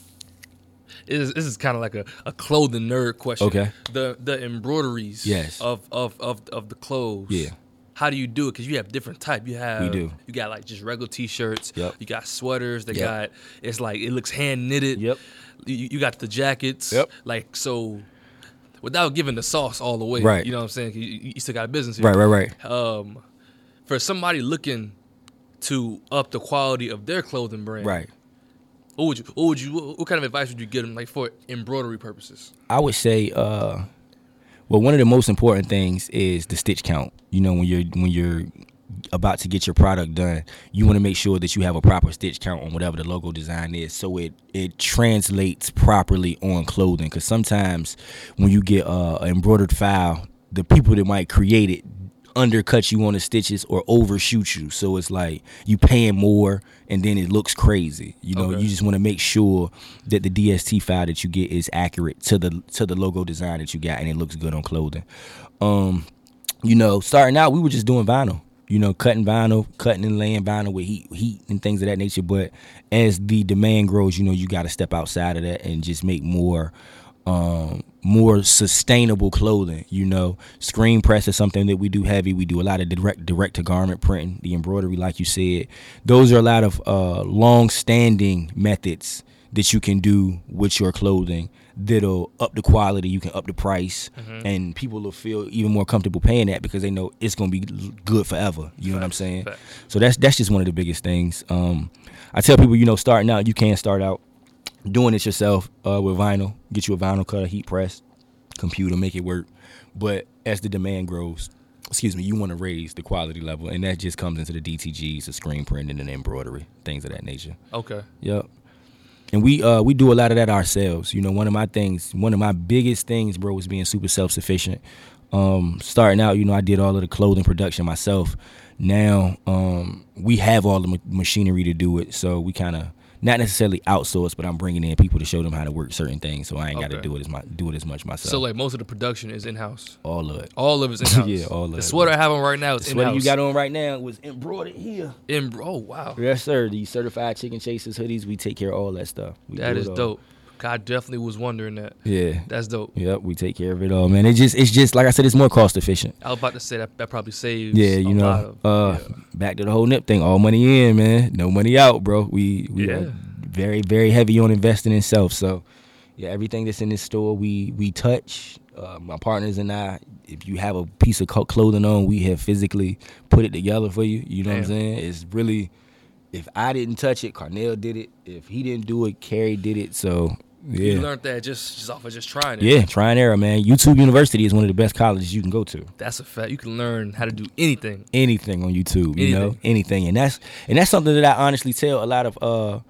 this is, this is kind of like a, a clothing nerd question. Okay. The the embroideries. Yes. Of of of of the clothes. Yeah. How do you do it? Because you have different type. You have. we do. You got like just regular t-shirts. Yep. You got sweaters. They Yep. got. It's like it looks hand knitted. Yep. You, you got the jackets. Yep. Like so. Without giving the sauce all the way, Right. You know what I'm saying? You, you you still got a business here Right, right, right. um, for somebody looking to up the quality of their clothing brand, Right. What would you? What would you? What, kind of advice would you give them, like for embroidery purposes? I would say, uh, well, one of the most important things is the stitch count. You know, when you're when you're about to get your product done, you want to make sure that you have a proper stitch count on whatever the logo design is, so it it translates properly on clothing. Because sometimes when you get uh, an embroidered file, the people that might create it undercut you on the stitches or overshoot you. So it's like you paying more and then it looks crazy. You know, Okay. you just want to make sure that the DST file that you get is accurate to the to the logo design that you got and it looks good on clothing. Um, you know, starting out we were just doing vinyl. You know, cutting vinyl, cutting and laying vinyl with heat, heat and things of that nature. But as the demand grows, you know, you got to step outside of that and just make more um, more sustainable clothing. You know, screen press is something that we do heavy. We do a lot of direct direct to garment printing, the embroidery, like you said. Those are a lot of uh, long standing methods that you can do with your clothing that'll up the quality, you can up the price, and people will feel even more comfortable paying that because they know it's gonna be good forever. You know what I'm saying? So that's that's just one of the biggest things. Um, I tell people, you know, starting out, you can't start out doing it yourself uh, with vinyl. Get you a vinyl cutter, heat press, computer, make it work. But as the demand grows, excuse me, you want to raise the quality level, and that just comes into the DTGs, the screen printing, and the embroidery, things of that nature. Okay. Yep. And we uh we do a lot of that ourselves. You know, one of my things, one of my biggest things, bro, was being super self sufficient. Um, starting out, you know, I did all of the clothing production myself. Now, um, we have all the ma- machinery to do it, so we kind of not necessarily outsource, but I'm bringing in people to show them how to work certain things, so I ain't got to do it as my do it as much myself. So like most of the production is in house. all of it. All of it's in house. Yeah, all of the it. sweater I have on right now is The in sweater house. you got on right now was embroidered here. In, oh wow, Yes, sir. These certified chicken chasers hoodies, we take care of all that stuff. We that is dope. I definitely was wondering that. Yeah. That's dope. Yep, we take care of it all, man. It just it's just like I said, it's more cost efficient. I was about to say that that probably saves. Yeah, a you lot know. of, uh yeah. back to the whole nip thing. All money in, man. No money out, bro. We we Yeah. are very, very heavy on investing in self. So yeah, everything that's in this store we we touch. Uh, my partners and I, if you have a piece of clothing on, we have physically put it together for you. You know what I'm saying? It's really if I didn't touch it, Carnell did it. If he didn't do it, Carrie did it. So yeah. You learned that just just off of just trying it. Yeah, try and error, man. YouTube University is one of the best colleges you can go to. That's a fact. You can learn how to do anything. Anything on YouTube, you know, Anything. anything, and that's and that's something that I honestly tell a lot of uh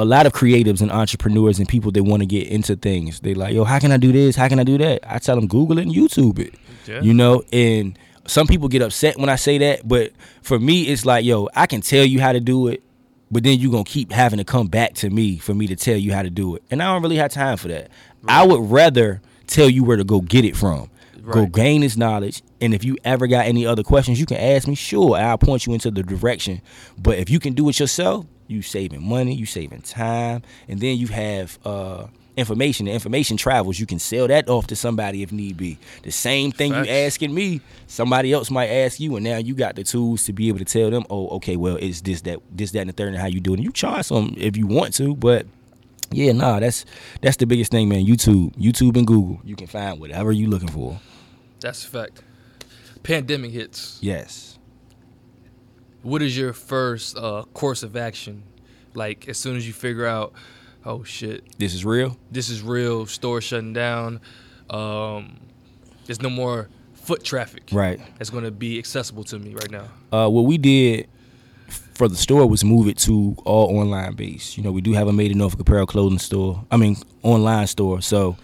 a lot of creatives and entrepreneurs and people that want to get into things. They like, yo, how can I do this? How can I do that? I tell them Google it and YouTube it. Yeah. You know, and some people get upset when I say that, but for me, it's like, yo, I can tell you how to do it, but then you're gonna keep having to come back to me for me to tell you how to do it. And I don't really have time for that. I would rather tell you where to go get it from. Go gain this knowledge. And if you ever got any other questions, you can ask me. Sure, I'll point you into the direction. But if you can do it yourself, you saving money, you saving time, and then you have uh information. The information travels. You can sell that off to somebody if need be. The same thing Facts. you asking me, somebody else might ask you, and now you got the tools to be able to tell them, oh, okay, well, it's this, that, this, that, and the third, and how you doing. you charge some if you want to, but yeah, nah, that's that's the biggest thing, man. YouTube, YouTube, and Google, you can find whatever you looking for. That's a fact. Pandemic hits. Yes. What is your first uh, course of action? Like as soon as you figure out, oh shit, This is real. this is real. Store shutting down. Um, there's no more foot traffic. Right. That's going to be accessible to me right now. Uh, what we did for the store was move it to all online based. You know, we do have a Made in Norfolk apparel clothing store. I mean, online store. So,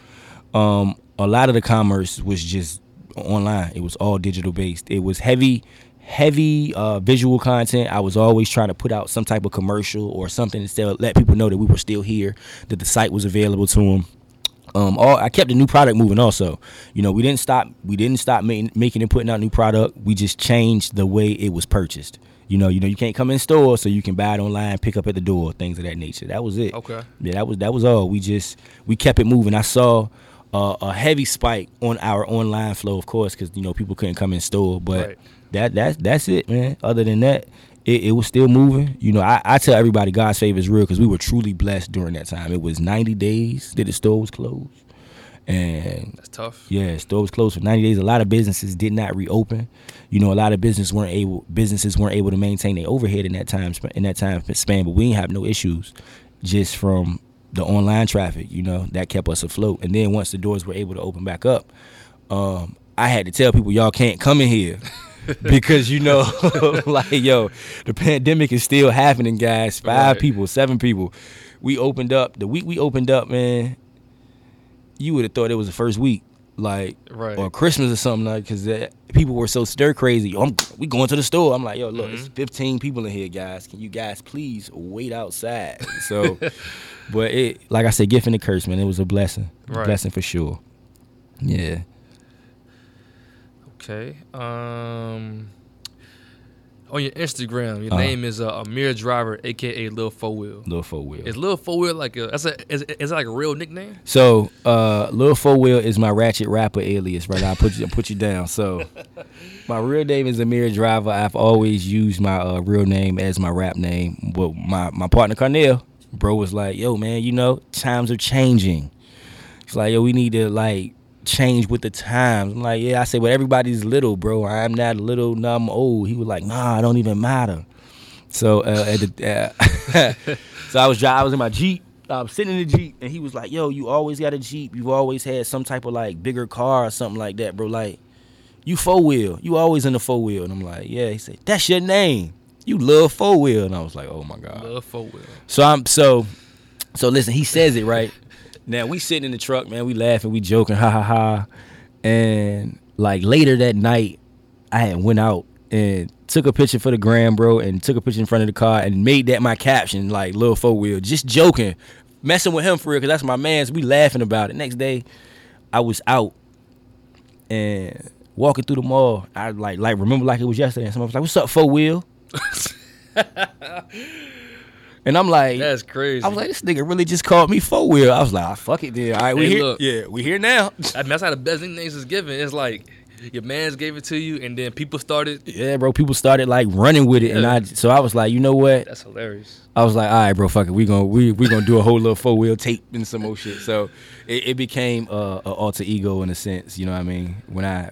um, a lot of the commerce was just online. It was all digital based. It was heavy, heavy uh, visual content. I was always trying to put out some type of commercial or something to still let people know that we were still here, that the site was available to them. Um, all I kept the new product moving. Also, you know, we didn't stop. We didn't stop making making and putting out new product. We just changed the way it was purchased. You know, you know, you can't come in store, so you can buy it online, pick up at the door, things of that nature. That was it. Okay. Yeah, that was that was all. We just we kept it moving. I saw uh, a heavy spike on our online flow, of course, because you know people couldn't come in store. But Right. That that that's it, man. Other than that, it, it was still moving. You know, I, I tell everybody God's favor is real because we were truly blessed during that time. It was 90 days that the store was closed, and That's tough. yeah, store was closed for 90 days. A lot of businesses did not reopen. You know, a lot of business weren't able businesses weren't able to maintain their overhead in that time in that time span. But we didn't have no issues just from the online traffic. You know, that kept us afloat. And then once the doors were able to open back up, um, I had to tell people y'all can't come in here. because you know, like yo, the pandemic is still happening, guys. Five Right. people, seven people. We opened up the week we opened up, man you would have thought it was the first week, like Right. or Christmas or something, like because people were so stir crazy. Yo, I'm, we going to the store. I'm like, yo, look, Mm-hmm. it's 15 people in here, guys. Can you guys please wait outside? So, but it, like I said, gift and a curse, man. It was a blessing, A blessing for sure. Yeah. Okay. Um, on your Instagram, your Uh-huh. name is uh, Amir Driver, aka Lil Four Wheel. Little four wheel. Is Lil Four Wheel like a? That's a. Is, is that like a real nickname? So, uh, Lil Four Wheel is my ratchet rapper alias, right? I put you put you down. So, my real name is Amir Driver. I've always used my uh, real name as my rap name, but my my partner Carnell, bro, was like, "Yo, man, you know times are changing." It's like, "Yo, we need to like change with the times." I'm like, "Yeah." I said, "But everybody's little, bro. I'm not little. No, I'm old." He was like, "Nah, it don't even matter." So uh, at the, uh, so I was dri- I was in my Jeep. I was sitting in the Jeep, and he was like, "Yo, you always got a Jeep. You've always had some type of like bigger car or something like that, bro. Like, you four wheel. You always in the four wheel." And I'm like, "Yeah." He said, "That's your name. You love four wheel." And I was like, "Oh my god." Love Four Wheel. So I'm so so listen, he says it right. Now we sitting in the truck, man, we laughing, we joking, ha ha ha. And like later that night, I had went out and took a picture for the gram, bro, and took a picture in front of the car and made that my caption, like little four wheel, just joking, messing with him for real, cause that's my man's. We laughing about it. Next day, I was out and walking through the mall. I like like remember like it was yesterday. And someone was like, "What's up, four wheel?" and I'm like, That's crazy. I was like, this nigga really just called me four wheel. I was like, ah, fuck it, then. All right, we Hey, here. look. Yeah, we here now. I mean, that's how the best nicknames is given. It's like your man's gave it to you, and then people started. yeah, bro. People started like running with it, and I so I was like, you know what? That's hilarious. I was like, all right, bro, fuck it. We gonna we we gonna do a whole little four wheel tape and some more shit. So it, it became uh, a alter ego in a sense. You know what I mean? When I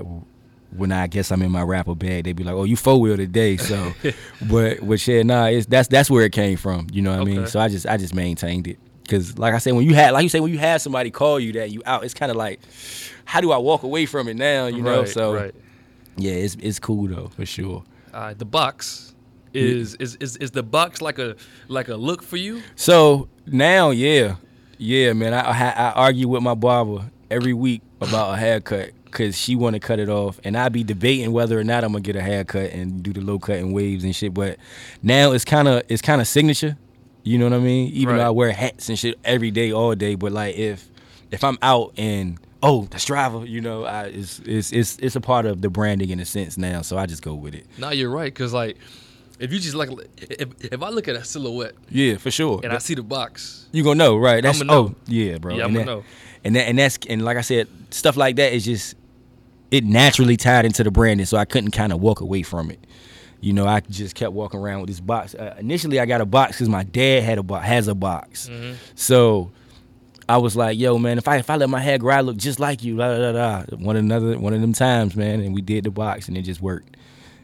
when I guess I'm in my rapper bag, they'd be like, oh, you four wheel today. So, but but yeah, nah, it's that's that's where it came from. You know what I mean? So I just I just maintained it. Cause like I said, when you had like you say when you had somebody call you that you out, it's kind of like, how do I walk away from it now? You know? Right, So right. yeah, it's it's cool though for sure. Uh, the box is, is is is the box like a like a look for you? So now, yeah, yeah, man. I I, I argue with my barber every week about a haircut because she want to cut it off, and I be debating whether or not I'm gonna get a haircut and do the low cut and waves and shit. But now it's kind of it's kind of signature. You know what I mean? Even though I wear hats and shit every day, all day, but like if if I'm out and oh that's driver, you know, I, it's it's it's it's a part of the branding in a sense now. So I just go with it. No, you're right. Cause like, if you just like, if if I look at a silhouette Yeah, for sure. and I see the box, You gonna know, right? That's know. oh yeah, bro. Yeah, and I'ma that, know. And that and that's and like I said, stuff like that is just it naturally tied into the branding, so I couldn't kind of walk away from it. You know, I just kept walking around with this box. Uh, initially, I got a box because my dad had a box, has a box. Mm-hmm. So I was like, "Yo, man, if I if I let my hair grow, I look just like you." Da, da, da, da. One another one of them times, man, and we did the box, and it just worked.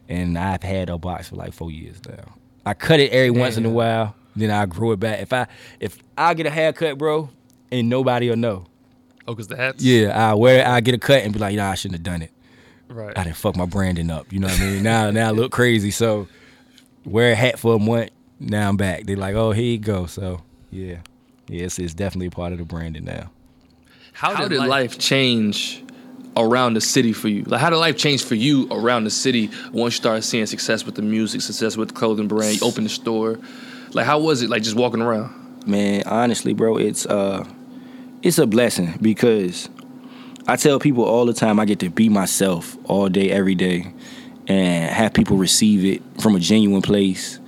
And I've had a box for like four years now. I cut it every once in a while, then I grow it back. If I if I get a haircut, bro, and nobody will know. Oh, cause the hats. Yeah, I wear it, I get a cut and be like, nah, I shouldn't have done it. Right. I didn't fuck my branding up. You know what I mean? now now I look crazy. So wear a hat for a month. Now I'm back. They're like, oh, here you go. So yeah, yeah, it's, it's definitely a part of the branding now. How, how did, life, life change around the city for you? Like, how did life change for you around the city once you started seeing success with the music, success with the clothing brand, you opened the store? Like, how was it like just walking around? Man, honestly, bro, it's uh, it's a blessing because I tell people all the time I get to be myself all day, every day, and have people receive it from a genuine place.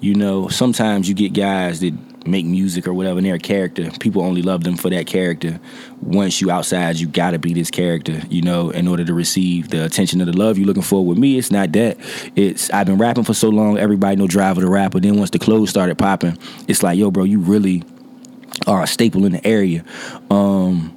You know, sometimes you get guys that make music or whatever and they're a character. People only love them for that character. Once you outside you gotta be this character you know in order to receive the attention of the love you're looking for. With me it's not that. It's i've been rapping for so long everybody know driver the rapper. Then once the clothes started popping it's like yo bro you really are a staple in the area um,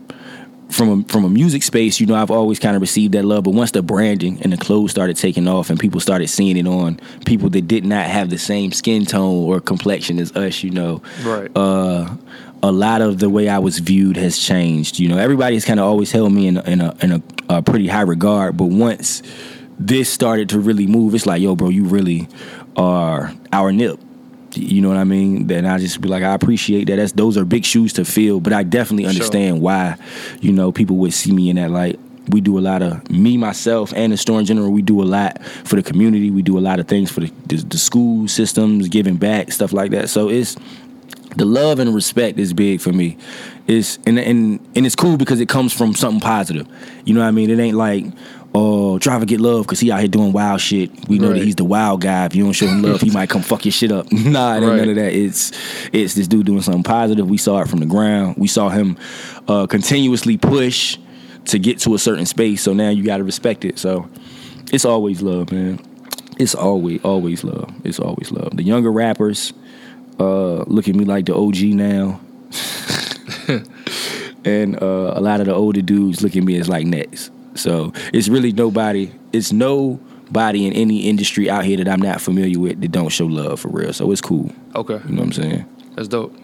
from a, from a music space, you know, I've always kind of received that love. But once the branding and the clothes started taking off, and people started seeing it on people that did not have the same skin tone or complexion as us, you know, right? Uh, a lot of the way I was viewed has changed. You know, everybody has kind of always held me in in, a, in a, a pretty high regard, but once this started to really move, it's like, yo, bro, you really are our nip. You know what I mean? Then I just be like, I appreciate that. That's those are big shoes to fill, but I definitely understand sure. why, you know, people would see me in that light. We do a lot of me, myself, and the store in general. We do a lot for the community. We do a lot of things for the, the, the school systems, giving back, stuff like that. So it's the love and respect is big for me. It's and and and it's cool because it comes from something positive. You know what I mean? It ain't like oh, driver get love because he out here doing wild shit. We know right. that he's the wild guy. If you don't show him love, he might come fuck your shit up. nah, it ain't right. none of that. It's it's this dude doing something positive. We saw it from the ground. We saw him uh, continuously push to get to a certain space. So now you got to respect it. So it's always love, man. It's always always love. It's always love. The younger rappers uh, look at me like the OG now. and uh, a lot of the older dudes look at me as like next. So it's really nobody. It's nobody in any industry out here that I'm not familiar with that don't show love for real. So it's cool. Okay. You know what I'm saying? That's dope.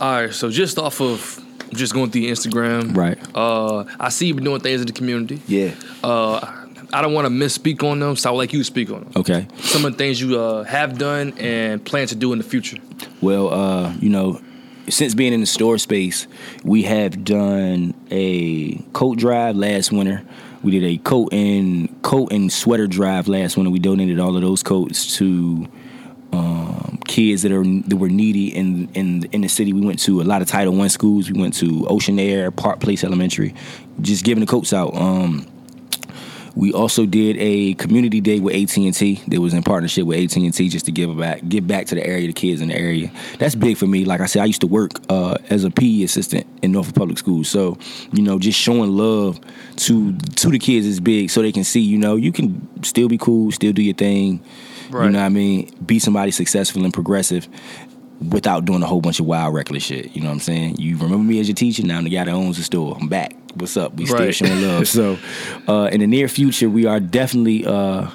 All right. So just off of just going through Instagram, right? Uh, I see you been doing things in the community. Yeah. Uh, I don't want to misspeak on them, so I would like you to speak on them. Okay. Some of the things you uh, have done and plan to do in the future. Well, uh, you know, since being in the store space, we have done a coat drive last winter. We did a coat and coat and sweater drive last winter. We donated all of those coats to um, kids that are that were needy in in in the city. We went to a lot of Title One schools. We went to Oceanair, Park Place Elementary, just giving the coats out. Um, we also did a community day with AT and T. That was in partnership with AT and T just to give back, give back to the area, the kids in the area. That's big for me. Like I said, I used to work uh, as a PE assistant in Norfolk Public Schools, so you know, just showing love to to the kids is big, so they can see, you know, you can still be cool, still do your thing. Right. You know what I mean? Be somebody successful and progressive without doing a whole bunch of wild reckless shit. You know what I'm saying? You remember me as your teacher, now I'm the guy that owns the store. I'm back. What's up? We right. still showing love. so uh, in the near future, we are definitely uh,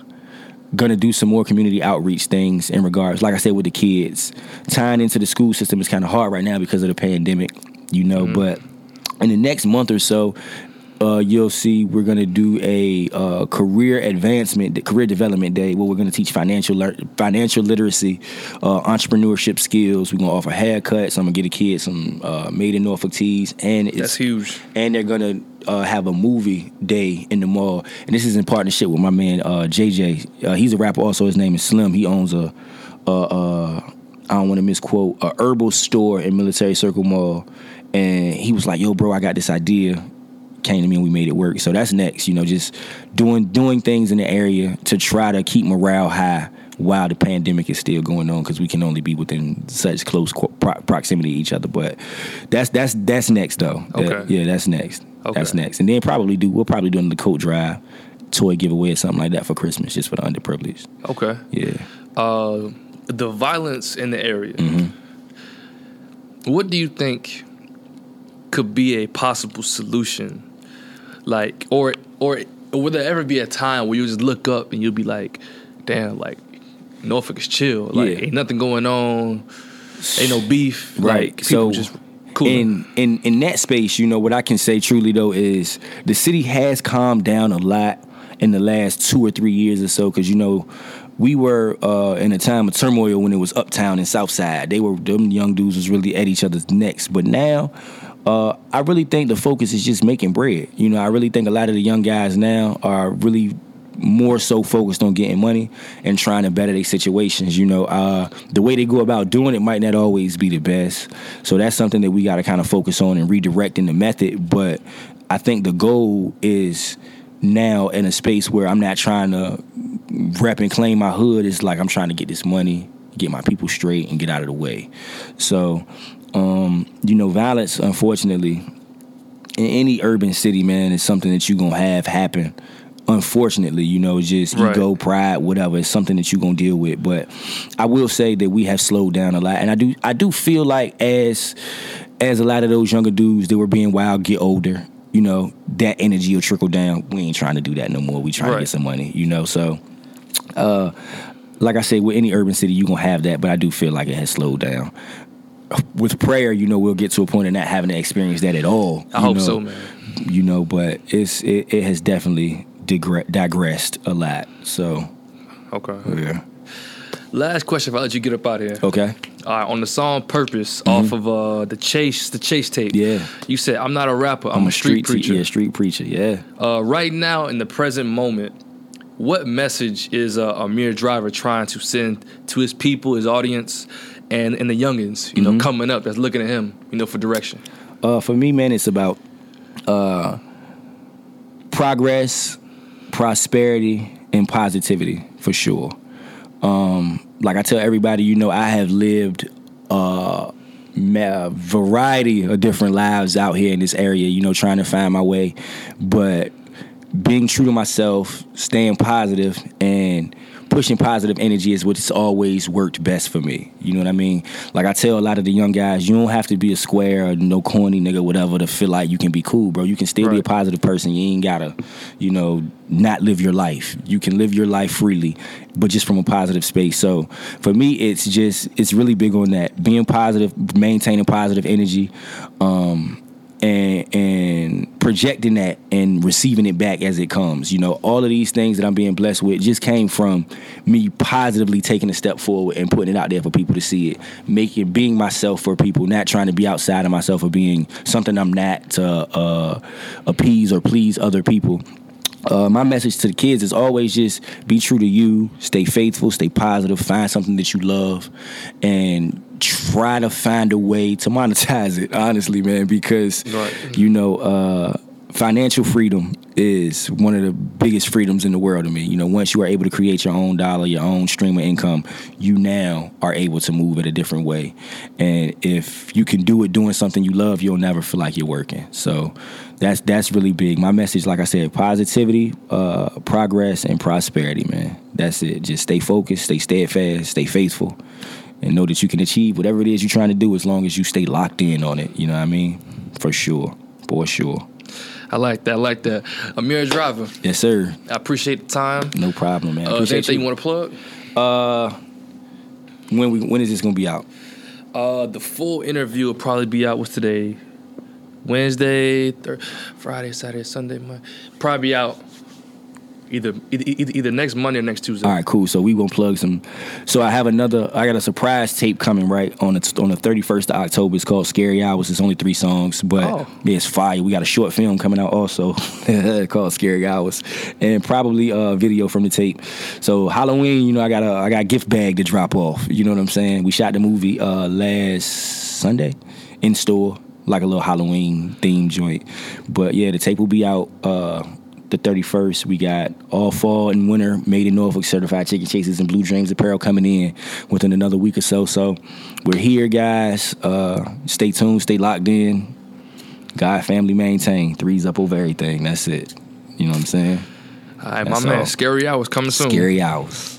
gonna do some more community outreach things in regards, like I said, with the kids. Tying into the school system is kind of hard right now because of the pandemic, you know, mm-hmm. but in the next month or so, uh, you'll see we're going to do a uh, career advancement, career development day where we're going to teach financial financial literacy, uh, entrepreneurship skills. We're going to offer haircuts. I'm going to get a kid some uh, made in Norfolk tees, and it's, that's huge. And they're going to uh, have a movie day in the mall, and this is in partnership with my man JJ. Uh, he's a rapper, also. His name is Slim. He owns a. I don't want to misquote a herbal store in Military Circle Mall, and he was like, "Yo, bro, I got this idea came to me and we made it work. So that's next, you know, just doing doing things in the area to try to keep morale high while the pandemic is still going on because we can only be within such close pro- proximity to each other. But that's that's that's next though. Okay. That, yeah, that's next. Okay. That's next, and then probably do we'll probably do the coat drive, toy giveaway or something like that for Christmas, just for the underprivileged. Okay. Yeah. Uh, the violence in the area. Mm-hmm. What do you think could be a possible solution like, or or would there ever be a time where you just look up and you'll be like, damn, like Norfolk is chill. Like yeah. ain't nothing going on. Ain't no beef. Right. Like, so just cool. in in in that space, you know what I can say truly though is the city has calmed down a lot in the last two or three years or so because you know we were uh, in a time of turmoil when it was uptown and south side they were them young dudes was really at each other's necks but now uh, I really think the focus is just making bread. You know, I really think a lot of the young guys now are really more so focused on getting money and trying to better their situations. You know, uh, the way they go about doing it might not always be the best. So that's something that we got to kind of focus on and redirecting the method. But I think the goal is now in a space where I'm not trying to rep and claim my hood. It's like I'm trying to get this money, get my people straight, and get out of the way. So, um, you know, violence, unfortunately, in any urban city, man, is something that you're gonna have happen unfortunately, you know, just Right. ego, pride, whatever. It's something that you're gonna deal with. But I will say that we have slowed down a lot, and I do I do feel like as as a lot of those younger dudes that were being wild get older, you know, that energy will trickle down. We ain't trying to do that no more. We trying to get some money, you know. So, uh, like I say, with any urban city, you gonna have that, but I do feel like it has slowed down. With prayer, you know, we'll get to a point of not having to experience that at all. I hope know so, man. you know, but it's it, it has definitely digre- digressed a lot. So Okay. yeah, Last question. If I let you get up out of here. okay, All right, on the song "Purpose" off of uh, the Chase, the Chase tape. Mm-hmm. Yeah. You said, "I'm not a rapper. I'm, a street, te- preacher." yeah, street preacher, yeah. Uh, right now, in the present moment, what message is uh, Amir Driver trying to send to his people, his audience, and and the youngins, you know, Mm-hmm. coming up that's looking at him, you know, for direction? Uh, for me, man, it's about uh, progress, prosperity, and positivity for sure. Um, like I tell everybody, you know, I have lived uh, a variety of different lives out here in this area. You know, trying to find my way, but being true to myself, staying positive, and pushing positive energy is what's always worked best for me. You know what I mean? Like I tell a lot of the young guys, you don't have to be a square or no corny nigga, whatever, to feel like you can be cool, bro. You can still be a positive person. You ain't gotta, you know, not live your life. You can live your life freely, but just from a positive space. So for me, it's just it's really big on that being positive, maintaining positive energy. Um, and and projecting that and receiving it back as it comes. You know, all of these things that I'm being blessed with just came from me positively taking a step forward and putting it out there for people to see it, making being myself for people, not trying to be outside of myself or being something I'm not to uh, appease or please other people. Uh, my message to the kids is always just be true to you, stay faithful, stay positive, find something that you love, and try to find a way to monetize it. Honestly, man, because Right. you know, uh, financial freedom is one of the biggest freedoms in the world to me. You know, once you are able to create your own dollar, your own stream of income, you now are able to move it a different way. And if you can do it doing something you love, you'll never feel like you're working. So that's that's really big. My message, like I said, positivity, uh, progress, and prosperity, man. That's it. Just stay focused, stay steadfast, stay faithful, and know that you can achieve whatever it is you're trying to do as long as you stay locked in on it. You know what I mean? For sure. For sure. I like that. I like that. Amir Driver, Yes, sir. I appreciate the time. No problem, man. Uh, Appreciate anything you you. want to plug? When we when is this gonna be out? Uh, the full interview will probably be out. What's today? Wednesday, thir- Friday, Saturday, Sunday, Monday. Probably out either either, either next Monday or next Tuesday. All right, cool. So we gonna plug some. So I have another. I got a surprise tape coming right on the on the thirty first of October. It's called Scary Hours. It's only three songs, but Oh. yeah, it's fire. We got a short film coming out also called Scary Hours, and probably a video from the tape. So Halloween, you know, I got a I got a gift bag to drop off. You know what I'm saying? We shot the movie uh, last Sunday in store, like a little Halloween theme joint. But yeah, the tape will be out. Uh, the 31st. We got all fall and winter made in Norfolk certified chicken chases and blue dreams apparel coming in within another week or so. So we're here, guys. Uh, stay tuned, stay locked in. God, family, maintain. Threes up over everything. That's it. You know what I'm saying? All right, my That's man. all. Scary Hours coming soon. Scary hours.